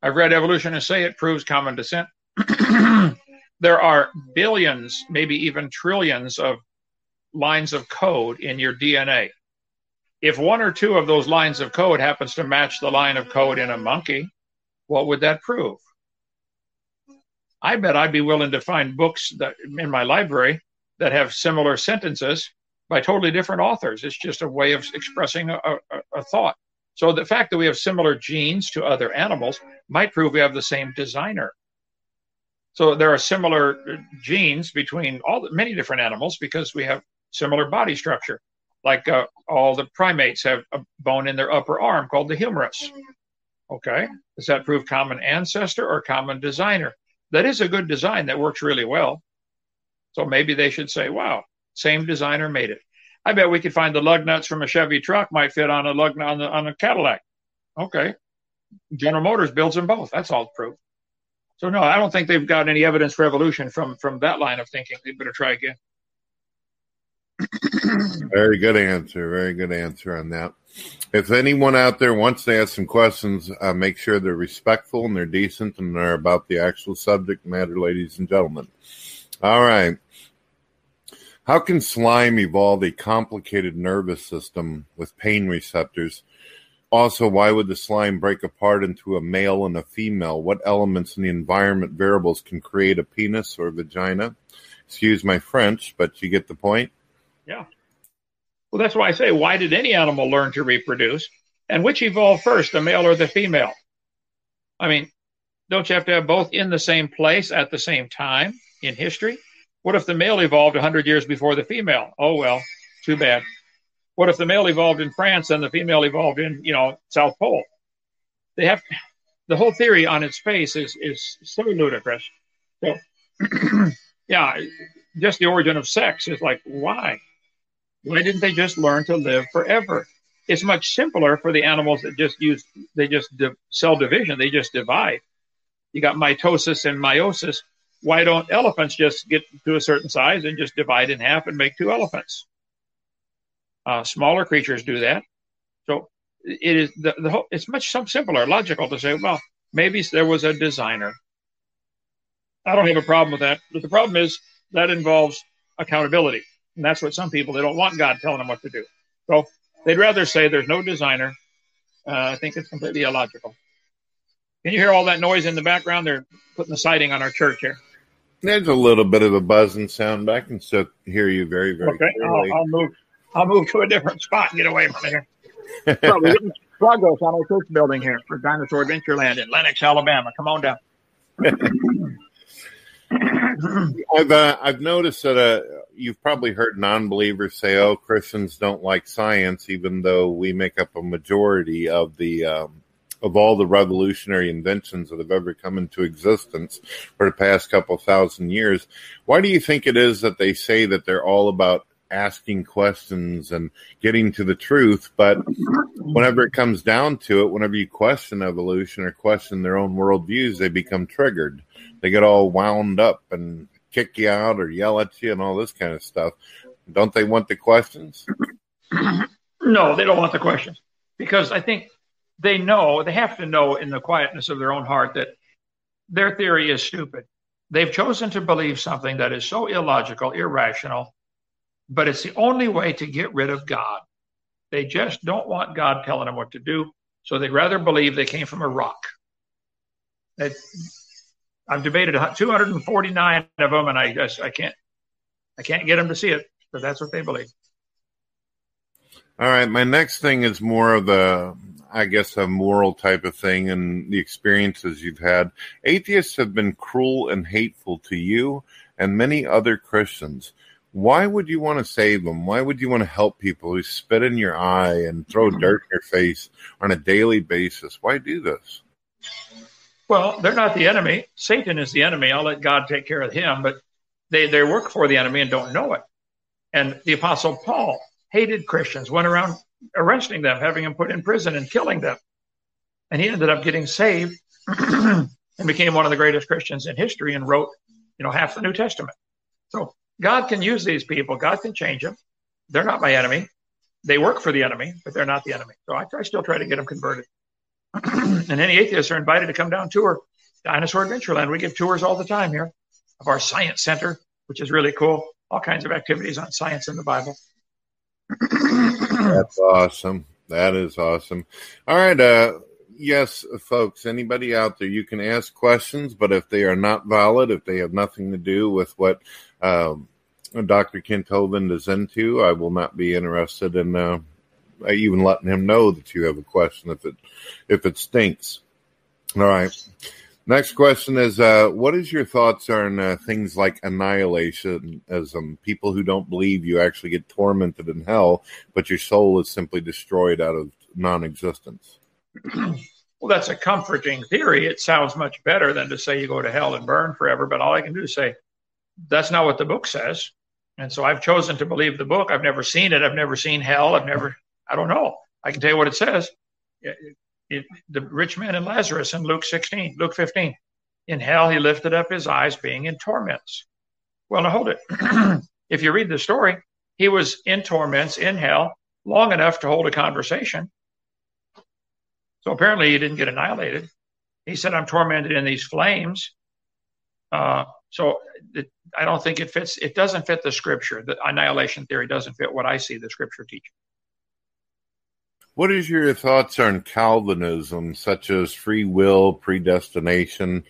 I've read Evolution and say it proves common descent. there are billions, maybe even trillions of lines of code in your DNA. If one or two of those lines of code happens to match the line of code in a monkey, what would that prove? I bet I'd be willing to find books that in my library that have similar sentences by totally different authors. It's just a way of expressing a, a, a thought. So the fact that we have similar genes to other animals might prove we have the same designer. So there are similar genes between all the, many different animals because we have similar body structure. Like uh, all the primates have a bone in their upper arm called the humerus. Okay, does that prove common ancestor or common designer? That is a good design that works really well. So maybe they should say, "Wow, same designer made it." I bet we could find the lug nuts from a Chevy truck might fit on a lug on, the, on a Cadillac. Okay, General Motors builds them both. That's all proof. So no, I don't think they've got any evidence for evolution from from that line of thinking. They better try again. very good answer. Very good answer on that. If anyone out there wants to ask some questions, uh, make sure they're respectful and they're decent and they're about the actual subject matter, ladies and gentlemen. All right. How can slime evolve a complicated nervous system with pain receptors also, why would the slime break apart into a male and a female? What elements in the environment variables can create a penis or vagina? Excuse my French, but you get the point. Yeah. Well, that's why I say, why did any animal learn to reproduce? And which evolved first, the male or the female? I mean, don't you have to have both in the same place at the same time in history? What if the male evolved 100 years before the female? Oh, well, too bad. What if the male evolved in France and the female evolved in, you know, South Pole? They have the whole theory on its face is is so ludicrous. So, yeah, just the origin of sex is like why? Why didn't they just learn to live forever? It's much simpler for the animals that just use they just di- cell division. They just divide. You got mitosis and meiosis. Why don't elephants just get to a certain size and just divide in half and make two elephants? Uh, smaller creatures do that. So it is the, the whole, it's much simpler, logical to say, well, maybe there was a designer. I don't have a problem with that. But the problem is that involves accountability. And that's what some people, they don't want God telling them what to do. So they'd rather say there's no designer. Uh, I think it's completely illogical. Can you hear all that noise in the background? They're putting the siding on our church here. There's a little bit of a buzzing sound, but I can still hear you very, very okay. clearly. I'll, I'll move. I'll move to a different spot and get away from here. getting progress on our church building here for Dinosaur Adventureland in Lenox, Alabama. Come on down. I've uh, I've noticed that uh, you've probably heard non-believers say, "Oh, Christians don't like science," even though we make up a majority of the um, of all the revolutionary inventions that have ever come into existence for the past couple thousand years. Why do you think it is that they say that they're all about asking questions and getting to the truth. But whenever it comes down to it, whenever you question evolution or question their own worldviews, they become triggered. They get all wound up and kick you out or yell at you and all this kind of stuff. Don't they want the questions? No, they don't want the questions because I think they know, they have to know in the quietness of their own heart that their theory is stupid. They've chosen to believe something that is so illogical, irrational, but it's the only way to get rid of God. They just don't want God telling them what to do, so they'd rather believe they came from a rock. It, I've debated 249 of them, and I just I can't I can't get them to see it, but that's what they believe. All right, my next thing is more of the I guess a moral type of thing and the experiences you've had. Atheists have been cruel and hateful to you and many other Christians why would you want to save them? Why would you want to help people who spit in your eye and throw mm-hmm. dirt in your face on a daily basis? Why do this? Well, they're not the enemy. Satan is the enemy. I'll let God take care of him, but they, they work for the enemy and don't know it. And the Apostle Paul hated Christians, went around arresting them, having them put in prison and killing them. And he ended up getting saved and became one of the greatest Christians in history and wrote, you know, half the New Testament. So God can use these people. God can change them. They're not my enemy. They work for the enemy, but they're not the enemy. So I, I still try to get them converted. and any atheists are invited to come down tour Dinosaur Adventureland. We give tours all the time here of our science center, which is really cool. All kinds of activities on science in the Bible. That's awesome. That is awesome. All right. Uh, yes, folks, anybody out there, you can ask questions, but if they are not valid, if they have nothing to do with what um, Dr. Kent Hovind is into, I will not be interested in uh, even letting him know that you have a question if it if it stinks. All right. Next question is, uh, what is your thoughts on uh, things like annihilationism? People who don't believe you actually get tormented in hell, but your soul is simply destroyed out of non-existence. well, that's a comforting theory. It sounds much better than to say you go to hell and burn forever. But all I can do is say that's not what the book says. And so I've chosen to believe the book. I've never seen it. I've never seen hell. I've never, I don't know. I can tell you what it says. It, it, the rich man and Lazarus in Luke 16, Luke 15. In hell, he lifted up his eyes, being in torments. Well, now hold it. if you read the story, he was in torments in hell long enough to hold a conversation. So apparently, he didn't get annihilated. He said, I'm tormented in these flames. Uh, so it, I don't think it fits. It doesn't fit the scripture. The annihilation theory doesn't fit what I see the scripture teaching. What is your thoughts on Calvinism, such as free will, predestination?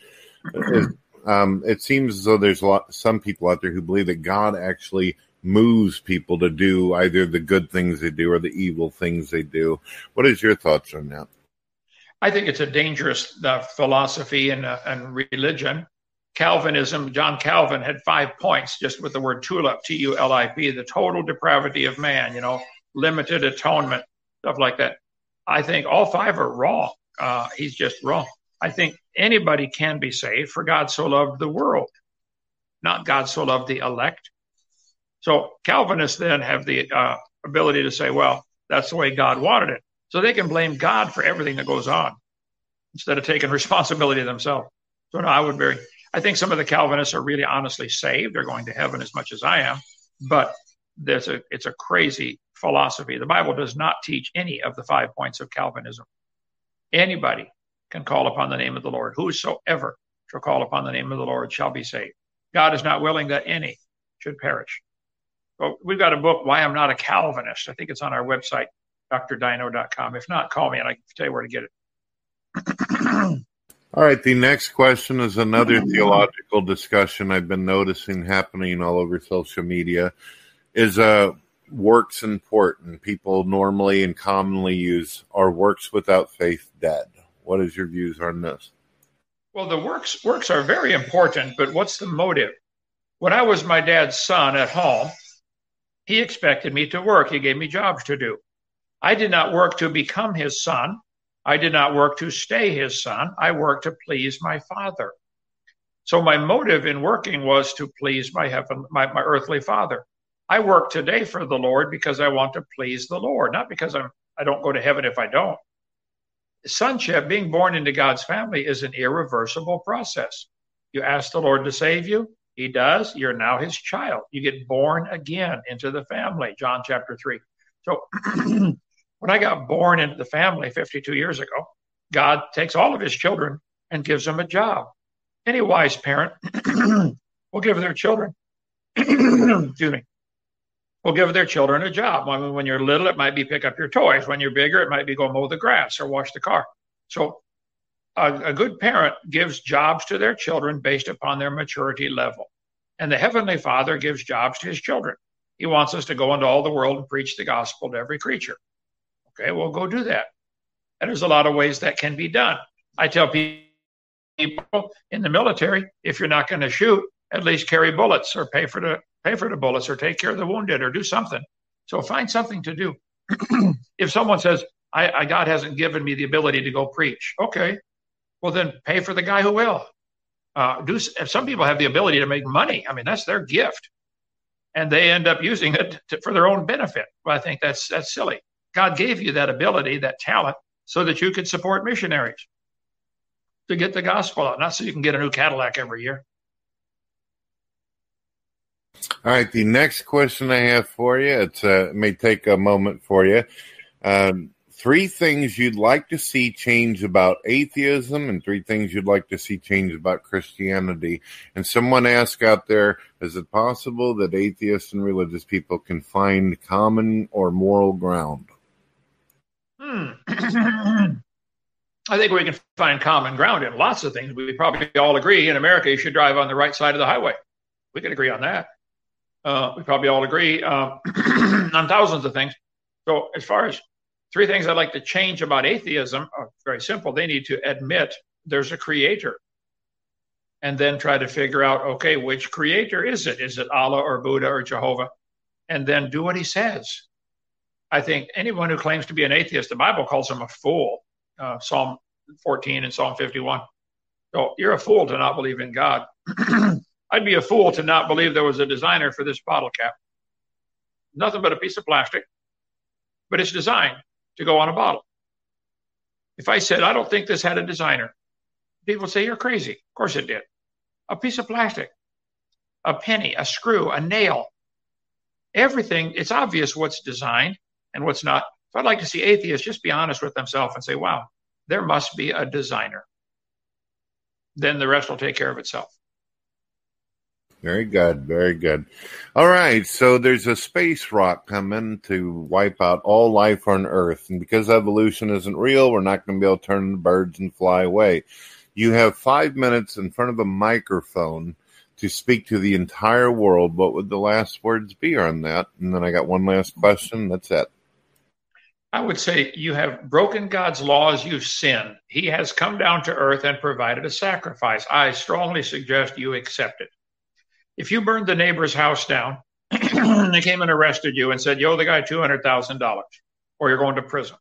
um, it seems as though there's a lot, some people out there who believe that God actually moves people to do either the good things they do or the evil things they do. What is your thoughts on that? I think it's a dangerous uh, philosophy and, uh, and religion. Calvinism, John Calvin had five points just with the word tulip, T U L I P, the total depravity of man, you know, limited atonement, stuff like that. I think all five are wrong. Uh, he's just wrong. I think anybody can be saved, for God so loved the world, not God so loved the elect. So Calvinists then have the uh, ability to say, well, that's the way God wanted it. So they can blame God for everything that goes on instead of taking responsibility themselves. So no, I would very I think some of the Calvinists are really honestly saved. They're going to heaven as much as I am, but there's a it's a crazy philosophy. The Bible does not teach any of the five points of Calvinism. Anybody can call upon the name of the Lord. Whosoever shall call upon the name of the Lord shall be saved. God is not willing that any should perish. Well, we've got a book, Why I'm Not a Calvinist. I think it's on our website, drdino.com. If not, call me and I can tell you where to get it. all right. The next question is another theological discussion I've been noticing happening all over social media. Is uh, works important? People normally and commonly use are works without faith dead? What is your views on this? Well, the works works are very important, but what's the motive? When I was my dad's son at home, he expected me to work. He gave me jobs to do. I did not work to become his son. I did not work to stay his son. I worked to please my father. So my motive in working was to please my heaven, my, my earthly father. I work today for the Lord because I want to please the Lord, not because I'm I don't go to heaven if I don't sonship, being born into God's family, is an irreversible process. You ask the Lord to save you, He does. You're now His child. You get born again into the family, John chapter 3. So when I got born into the family 52 years ago, God takes all of His children and gives them a job. Any wise parent will give their children, excuse me, will give their children a job. When, when you're little, it might be pick up your toys. When you're bigger, it might be go mow the grass or wash the car. So a, a good parent gives jobs to their children based upon their maturity level. And the Heavenly Father gives jobs to his children. He wants us to go into all the world and preach the gospel to every creature. Okay, well, go do that. And there's a lot of ways that can be done. I tell people in the military, if you're not going to shoot, at least carry bullets or pay for the pay for the bullets or take care of the wounded or do something. So find something to do. if someone says, I, I, God hasn't given me the ability to go preach, okay, well then pay for the guy who will. Uh, do some people have the ability to make money. I mean, that's their gift, and they end up using it to, for their own benefit. Well, I think that's that's silly. God gave you that ability, that talent, so that you could support missionaries to get the gospel out, not so you can get a new Cadillac every year. All right, the next question I have for you, uh, it may take a moment for you. Um, three things you'd like to see change about atheism and three things you'd like to see change about Christianity. And someone asked out there, is it possible that atheists and religious people can find common or moral ground? Hmm. I think we can find common ground in lots of things. We probably all agree in America you should drive on the right side of the highway. We can agree on that. Uh, we probably all agree uh, on thousands of things. So, as far as three things I'd like to change about atheism, are very simple. They need to admit there's a creator and then try to figure out okay, which creator is it? Is it Allah or Buddha or Jehovah? And then do what he says. I think anyone who claims to be an atheist, the Bible calls him a fool. Uh, Psalm 14 and Psalm 51. So you're a fool to not believe in God. I'd be a fool to not believe there was a designer for this bottle cap. Nothing but a piece of plastic, but it's designed to go on a bottle. If I said, I don't think this had a designer, people say, You're crazy. Of course it did. A piece of plastic, a penny, a screw, a nail, everything, it's obvious what's designed and what's not. So I'd like to see atheists just be honest with themselves and say, Wow, there must be a designer. Then the rest will take care of itself. Very good, very good. All right, so there's a space rock coming to wipe out all life on Earth, and because evolution isn't real, we're not going to be able to turn the birds and fly away. You have five minutes in front of a microphone to speak to the entire world. What would the last words be on that? And then I got one last question. That's it. I would say you have broken God's laws, you've sinned. He has come down to earth and provided a sacrifice. I strongly suggest you accept it. If you burned the neighbor's house down and they came and arrested you and said, you owe the guy $200,000 or you're going to prison.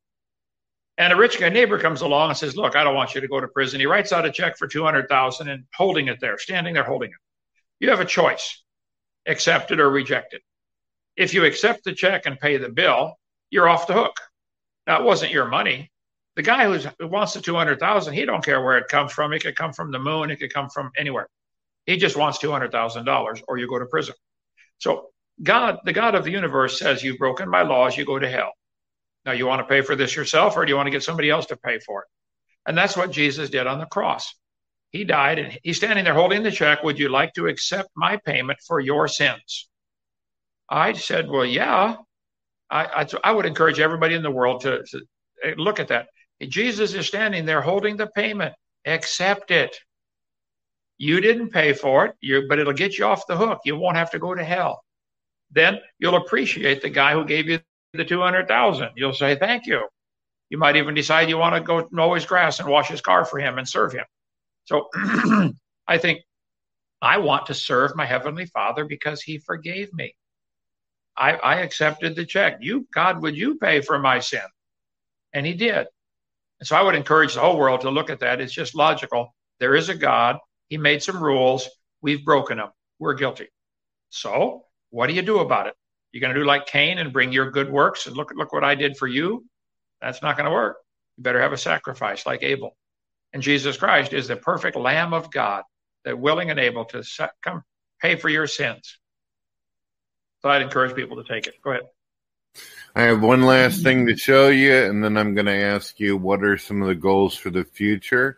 And a rich guy neighbor comes along and says, look, I don't want you to go to prison. He writes out a check for 200,000 and holding it there, standing there holding it. You have a choice, accept it or reject it. If you accept the check and pay the bill, you're off the hook. It wasn't your money. The guy who wants the 200,000, he don't care where it comes from. It could come from the moon. It could come from anywhere. He just wants $200,000 or you go to prison. So God, the God of the universe says, you've broken my laws, you go to hell. Now you want to pay for this yourself or do you want to get somebody else to pay for it? And that's what Jesus did on the cross. He died and he's standing there holding the check. Would you like to accept my payment for your sins? I said, Well, yeah. I, I, I would encourage everybody in the world to, to eh, look at that. Jesus is standing there holding the payment. Accept it. You didn't pay for it, you, but it'll get you off the hook. You won't have to go to hell. Then you'll appreciate the guy who gave you the 200,000. You'll say, thank you. You might even decide you want to go mow his grass and wash his car for him and serve him. So I think I want to serve my heavenly father because he forgave me. I, I accepted the check. You, God, would you pay for my sin? And he did. And so I would encourage the whole world to look at that. It's just logical. There is a God. He made some rules. We've broken them. We're guilty. So what do you do about it? You're going to do like Cain and bring your good works and look look what I did for you. That's not going to work. You better have a sacrifice like Abel. And Jesus Christ is the perfect Lamb of God that willing and able to come pay for your sins. So I'd encourage people to take it. Go ahead. I have one last thing to show you, and then I'm going to ask you what are some of the goals for the future.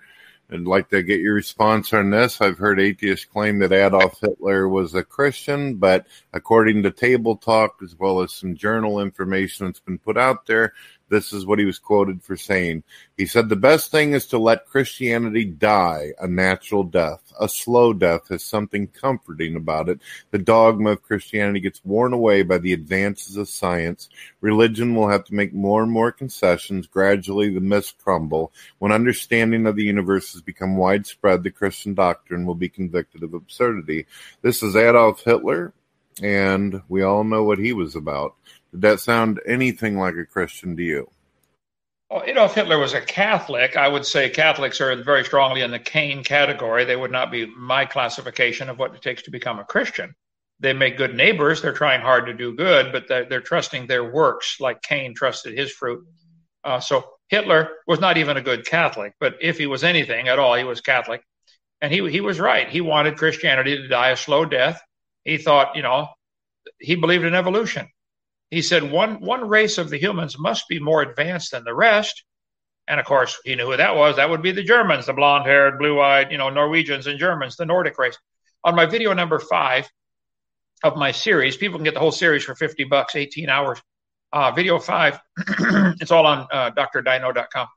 I'd like to get your response on this. I've heard atheists claim that Adolf Hitler was a Christian, but according to Table Talk, as well as some journal information that's been put out there, this is what he was quoted for saying. He said, The best thing is to let Christianity die a natural death. A slow death has something comforting about it. The dogma of Christianity gets worn away by the advances of science. Religion will have to make more and more concessions. Gradually, the myths crumble. When understanding of the universe has become widespread, the Christian doctrine will be convicted of absurdity. This is Adolf Hitler, and we all know what he was about. Did that sound anything like a Christian to you? Well, you know, if Hitler was a Catholic, I would say Catholics are very strongly in the Cain category. They would not be my classification of what it takes to become a Christian. They make good neighbors. They're trying hard to do good, but they're, they're trusting their works like Cain trusted his fruit. Uh, so Hitler was not even a good Catholic, but if he was anything at all, he was Catholic. And he, he was right. He wanted Christianity to die a slow death. He thought, you know, he believed in evolution. He said one one race of the humans must be more advanced than the rest. And of course, he knew who that was. That would be the Germans, the blonde haired, blue eyed, you know, Norwegians and Germans, the Nordic race. On my video number five of my series, people can get the whole series for 50 bucks, 18 hours. Uh, video five, it's all on uh, drdino.com.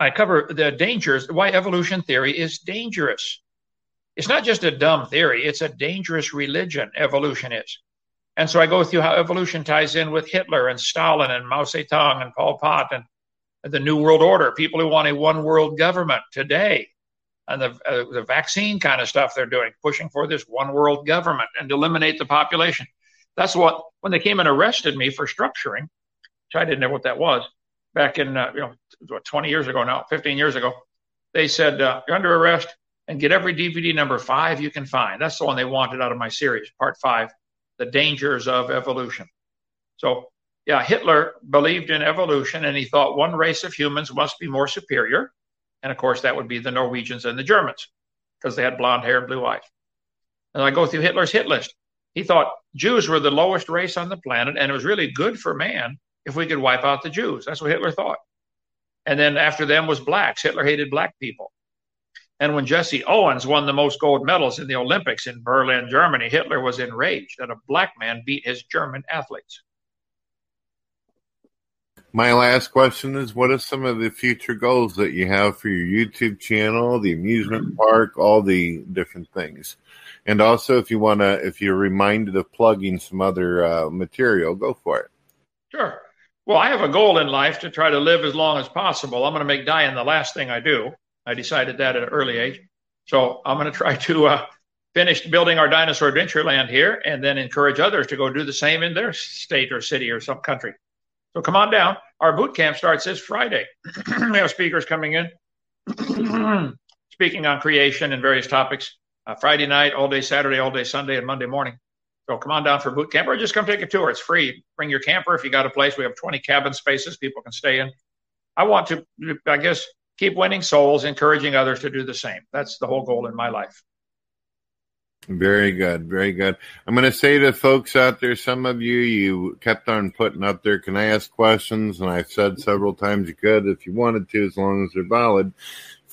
I cover the dangers, why evolution theory is dangerous. It's not just a dumb theory, it's a dangerous religion, evolution is. And so I go through how evolution ties in with Hitler and Stalin and Mao Zedong and Pol Pot and the New World Order, people who want a one world government today, and the, uh, the vaccine kind of stuff they're doing, pushing for this one world government and eliminate the population. That's what, when they came and arrested me for structuring, which I didn't know what that was back in, uh, you know, what, 20 years ago now, 15 years ago, they said, uh, you're under arrest and get every DVD number five you can find. That's the one they wanted out of my series, part five the dangers of evolution. So, yeah, Hitler believed in evolution and he thought one race of humans must be more superior. And of course, that would be the Norwegians and the Germans because they had blonde hair and blue eyes. And I go through Hitler's hit list. He thought Jews were the lowest race on the planet and it was really good for man if we could wipe out the Jews. That's what Hitler thought. And then after them was blacks. Hitler hated black people. And when Jesse Owens won the most gold medals in the Olympics in Berlin, Germany, Hitler was enraged that a black man beat his German athletes. My last question is what are some of the future goals that you have for your YouTube channel, the amusement park, all the different things? And also, if you want to, if you're reminded of plugging some other uh, material, go for it. Sure. Well, I have a goal in life to try to live as long as possible. I'm going to make dying the last thing I do. I decided that at an early age. So I'm going to try to uh, finish building our dinosaur adventure land here and then encourage others to go do the same in their state or city or some country. So come on down. Our boot camp starts this Friday. we have speakers coming in, speaking on creation and various topics. Uh, Friday night, all day Saturday, all day Sunday, and Monday morning. So come on down for boot camp or just come take a tour. It's free. Bring your camper if you got a place. We have 20 cabin spaces people can stay in. I want to, I guess, keep winning souls, encouraging others to do the same. That's the whole goal in my life. Very good, very good. I'm going to say to folks out there, some of you, you kept on putting up there, can I ask questions? And I've said several times you could if you wanted to, as long as they're valid.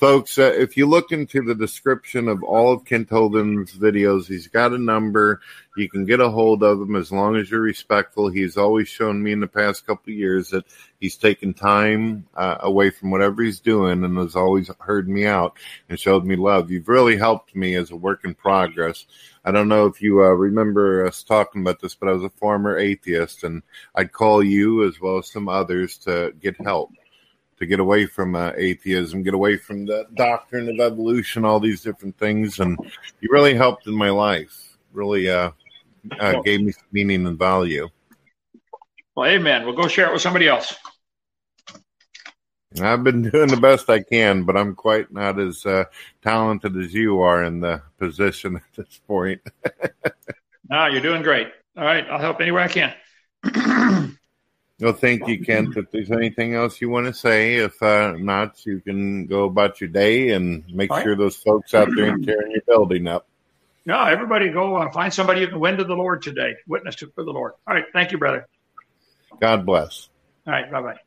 Folks, uh, if you look into the description of all of Kent Hovind's videos, he's got a number. You can get a hold of him as long as you're respectful. He's always shown me in the past couple years that he's taken time uh, away from whatever he's doing and has always heard me out and showed me love. You've really helped me as a work in progress. I don't know if you uh, remember us talking about this, but I was a former atheist and I'd call you as well as some others to get help to get away from uh, atheism, get away from the doctrine of evolution, all these different things. And you really helped in my life, really uh, uh, gave me meaning and value. Well, amen. We'll go share it with somebody else. I've been doing the best I can, but I'm quite not as uh, talented as you are in the position at this point. no, you're doing great. All right, I'll help any way I can. Well, thank you, Kent. If there's anything else you want to say, if uh, not, you can go about your day and make right. sure those folks out there and tearing your building up. No, everybody go uh, find somebody you can win to the Lord today. Witness to for the Lord. All right. Thank you, brother. God bless. All right. Bye bye.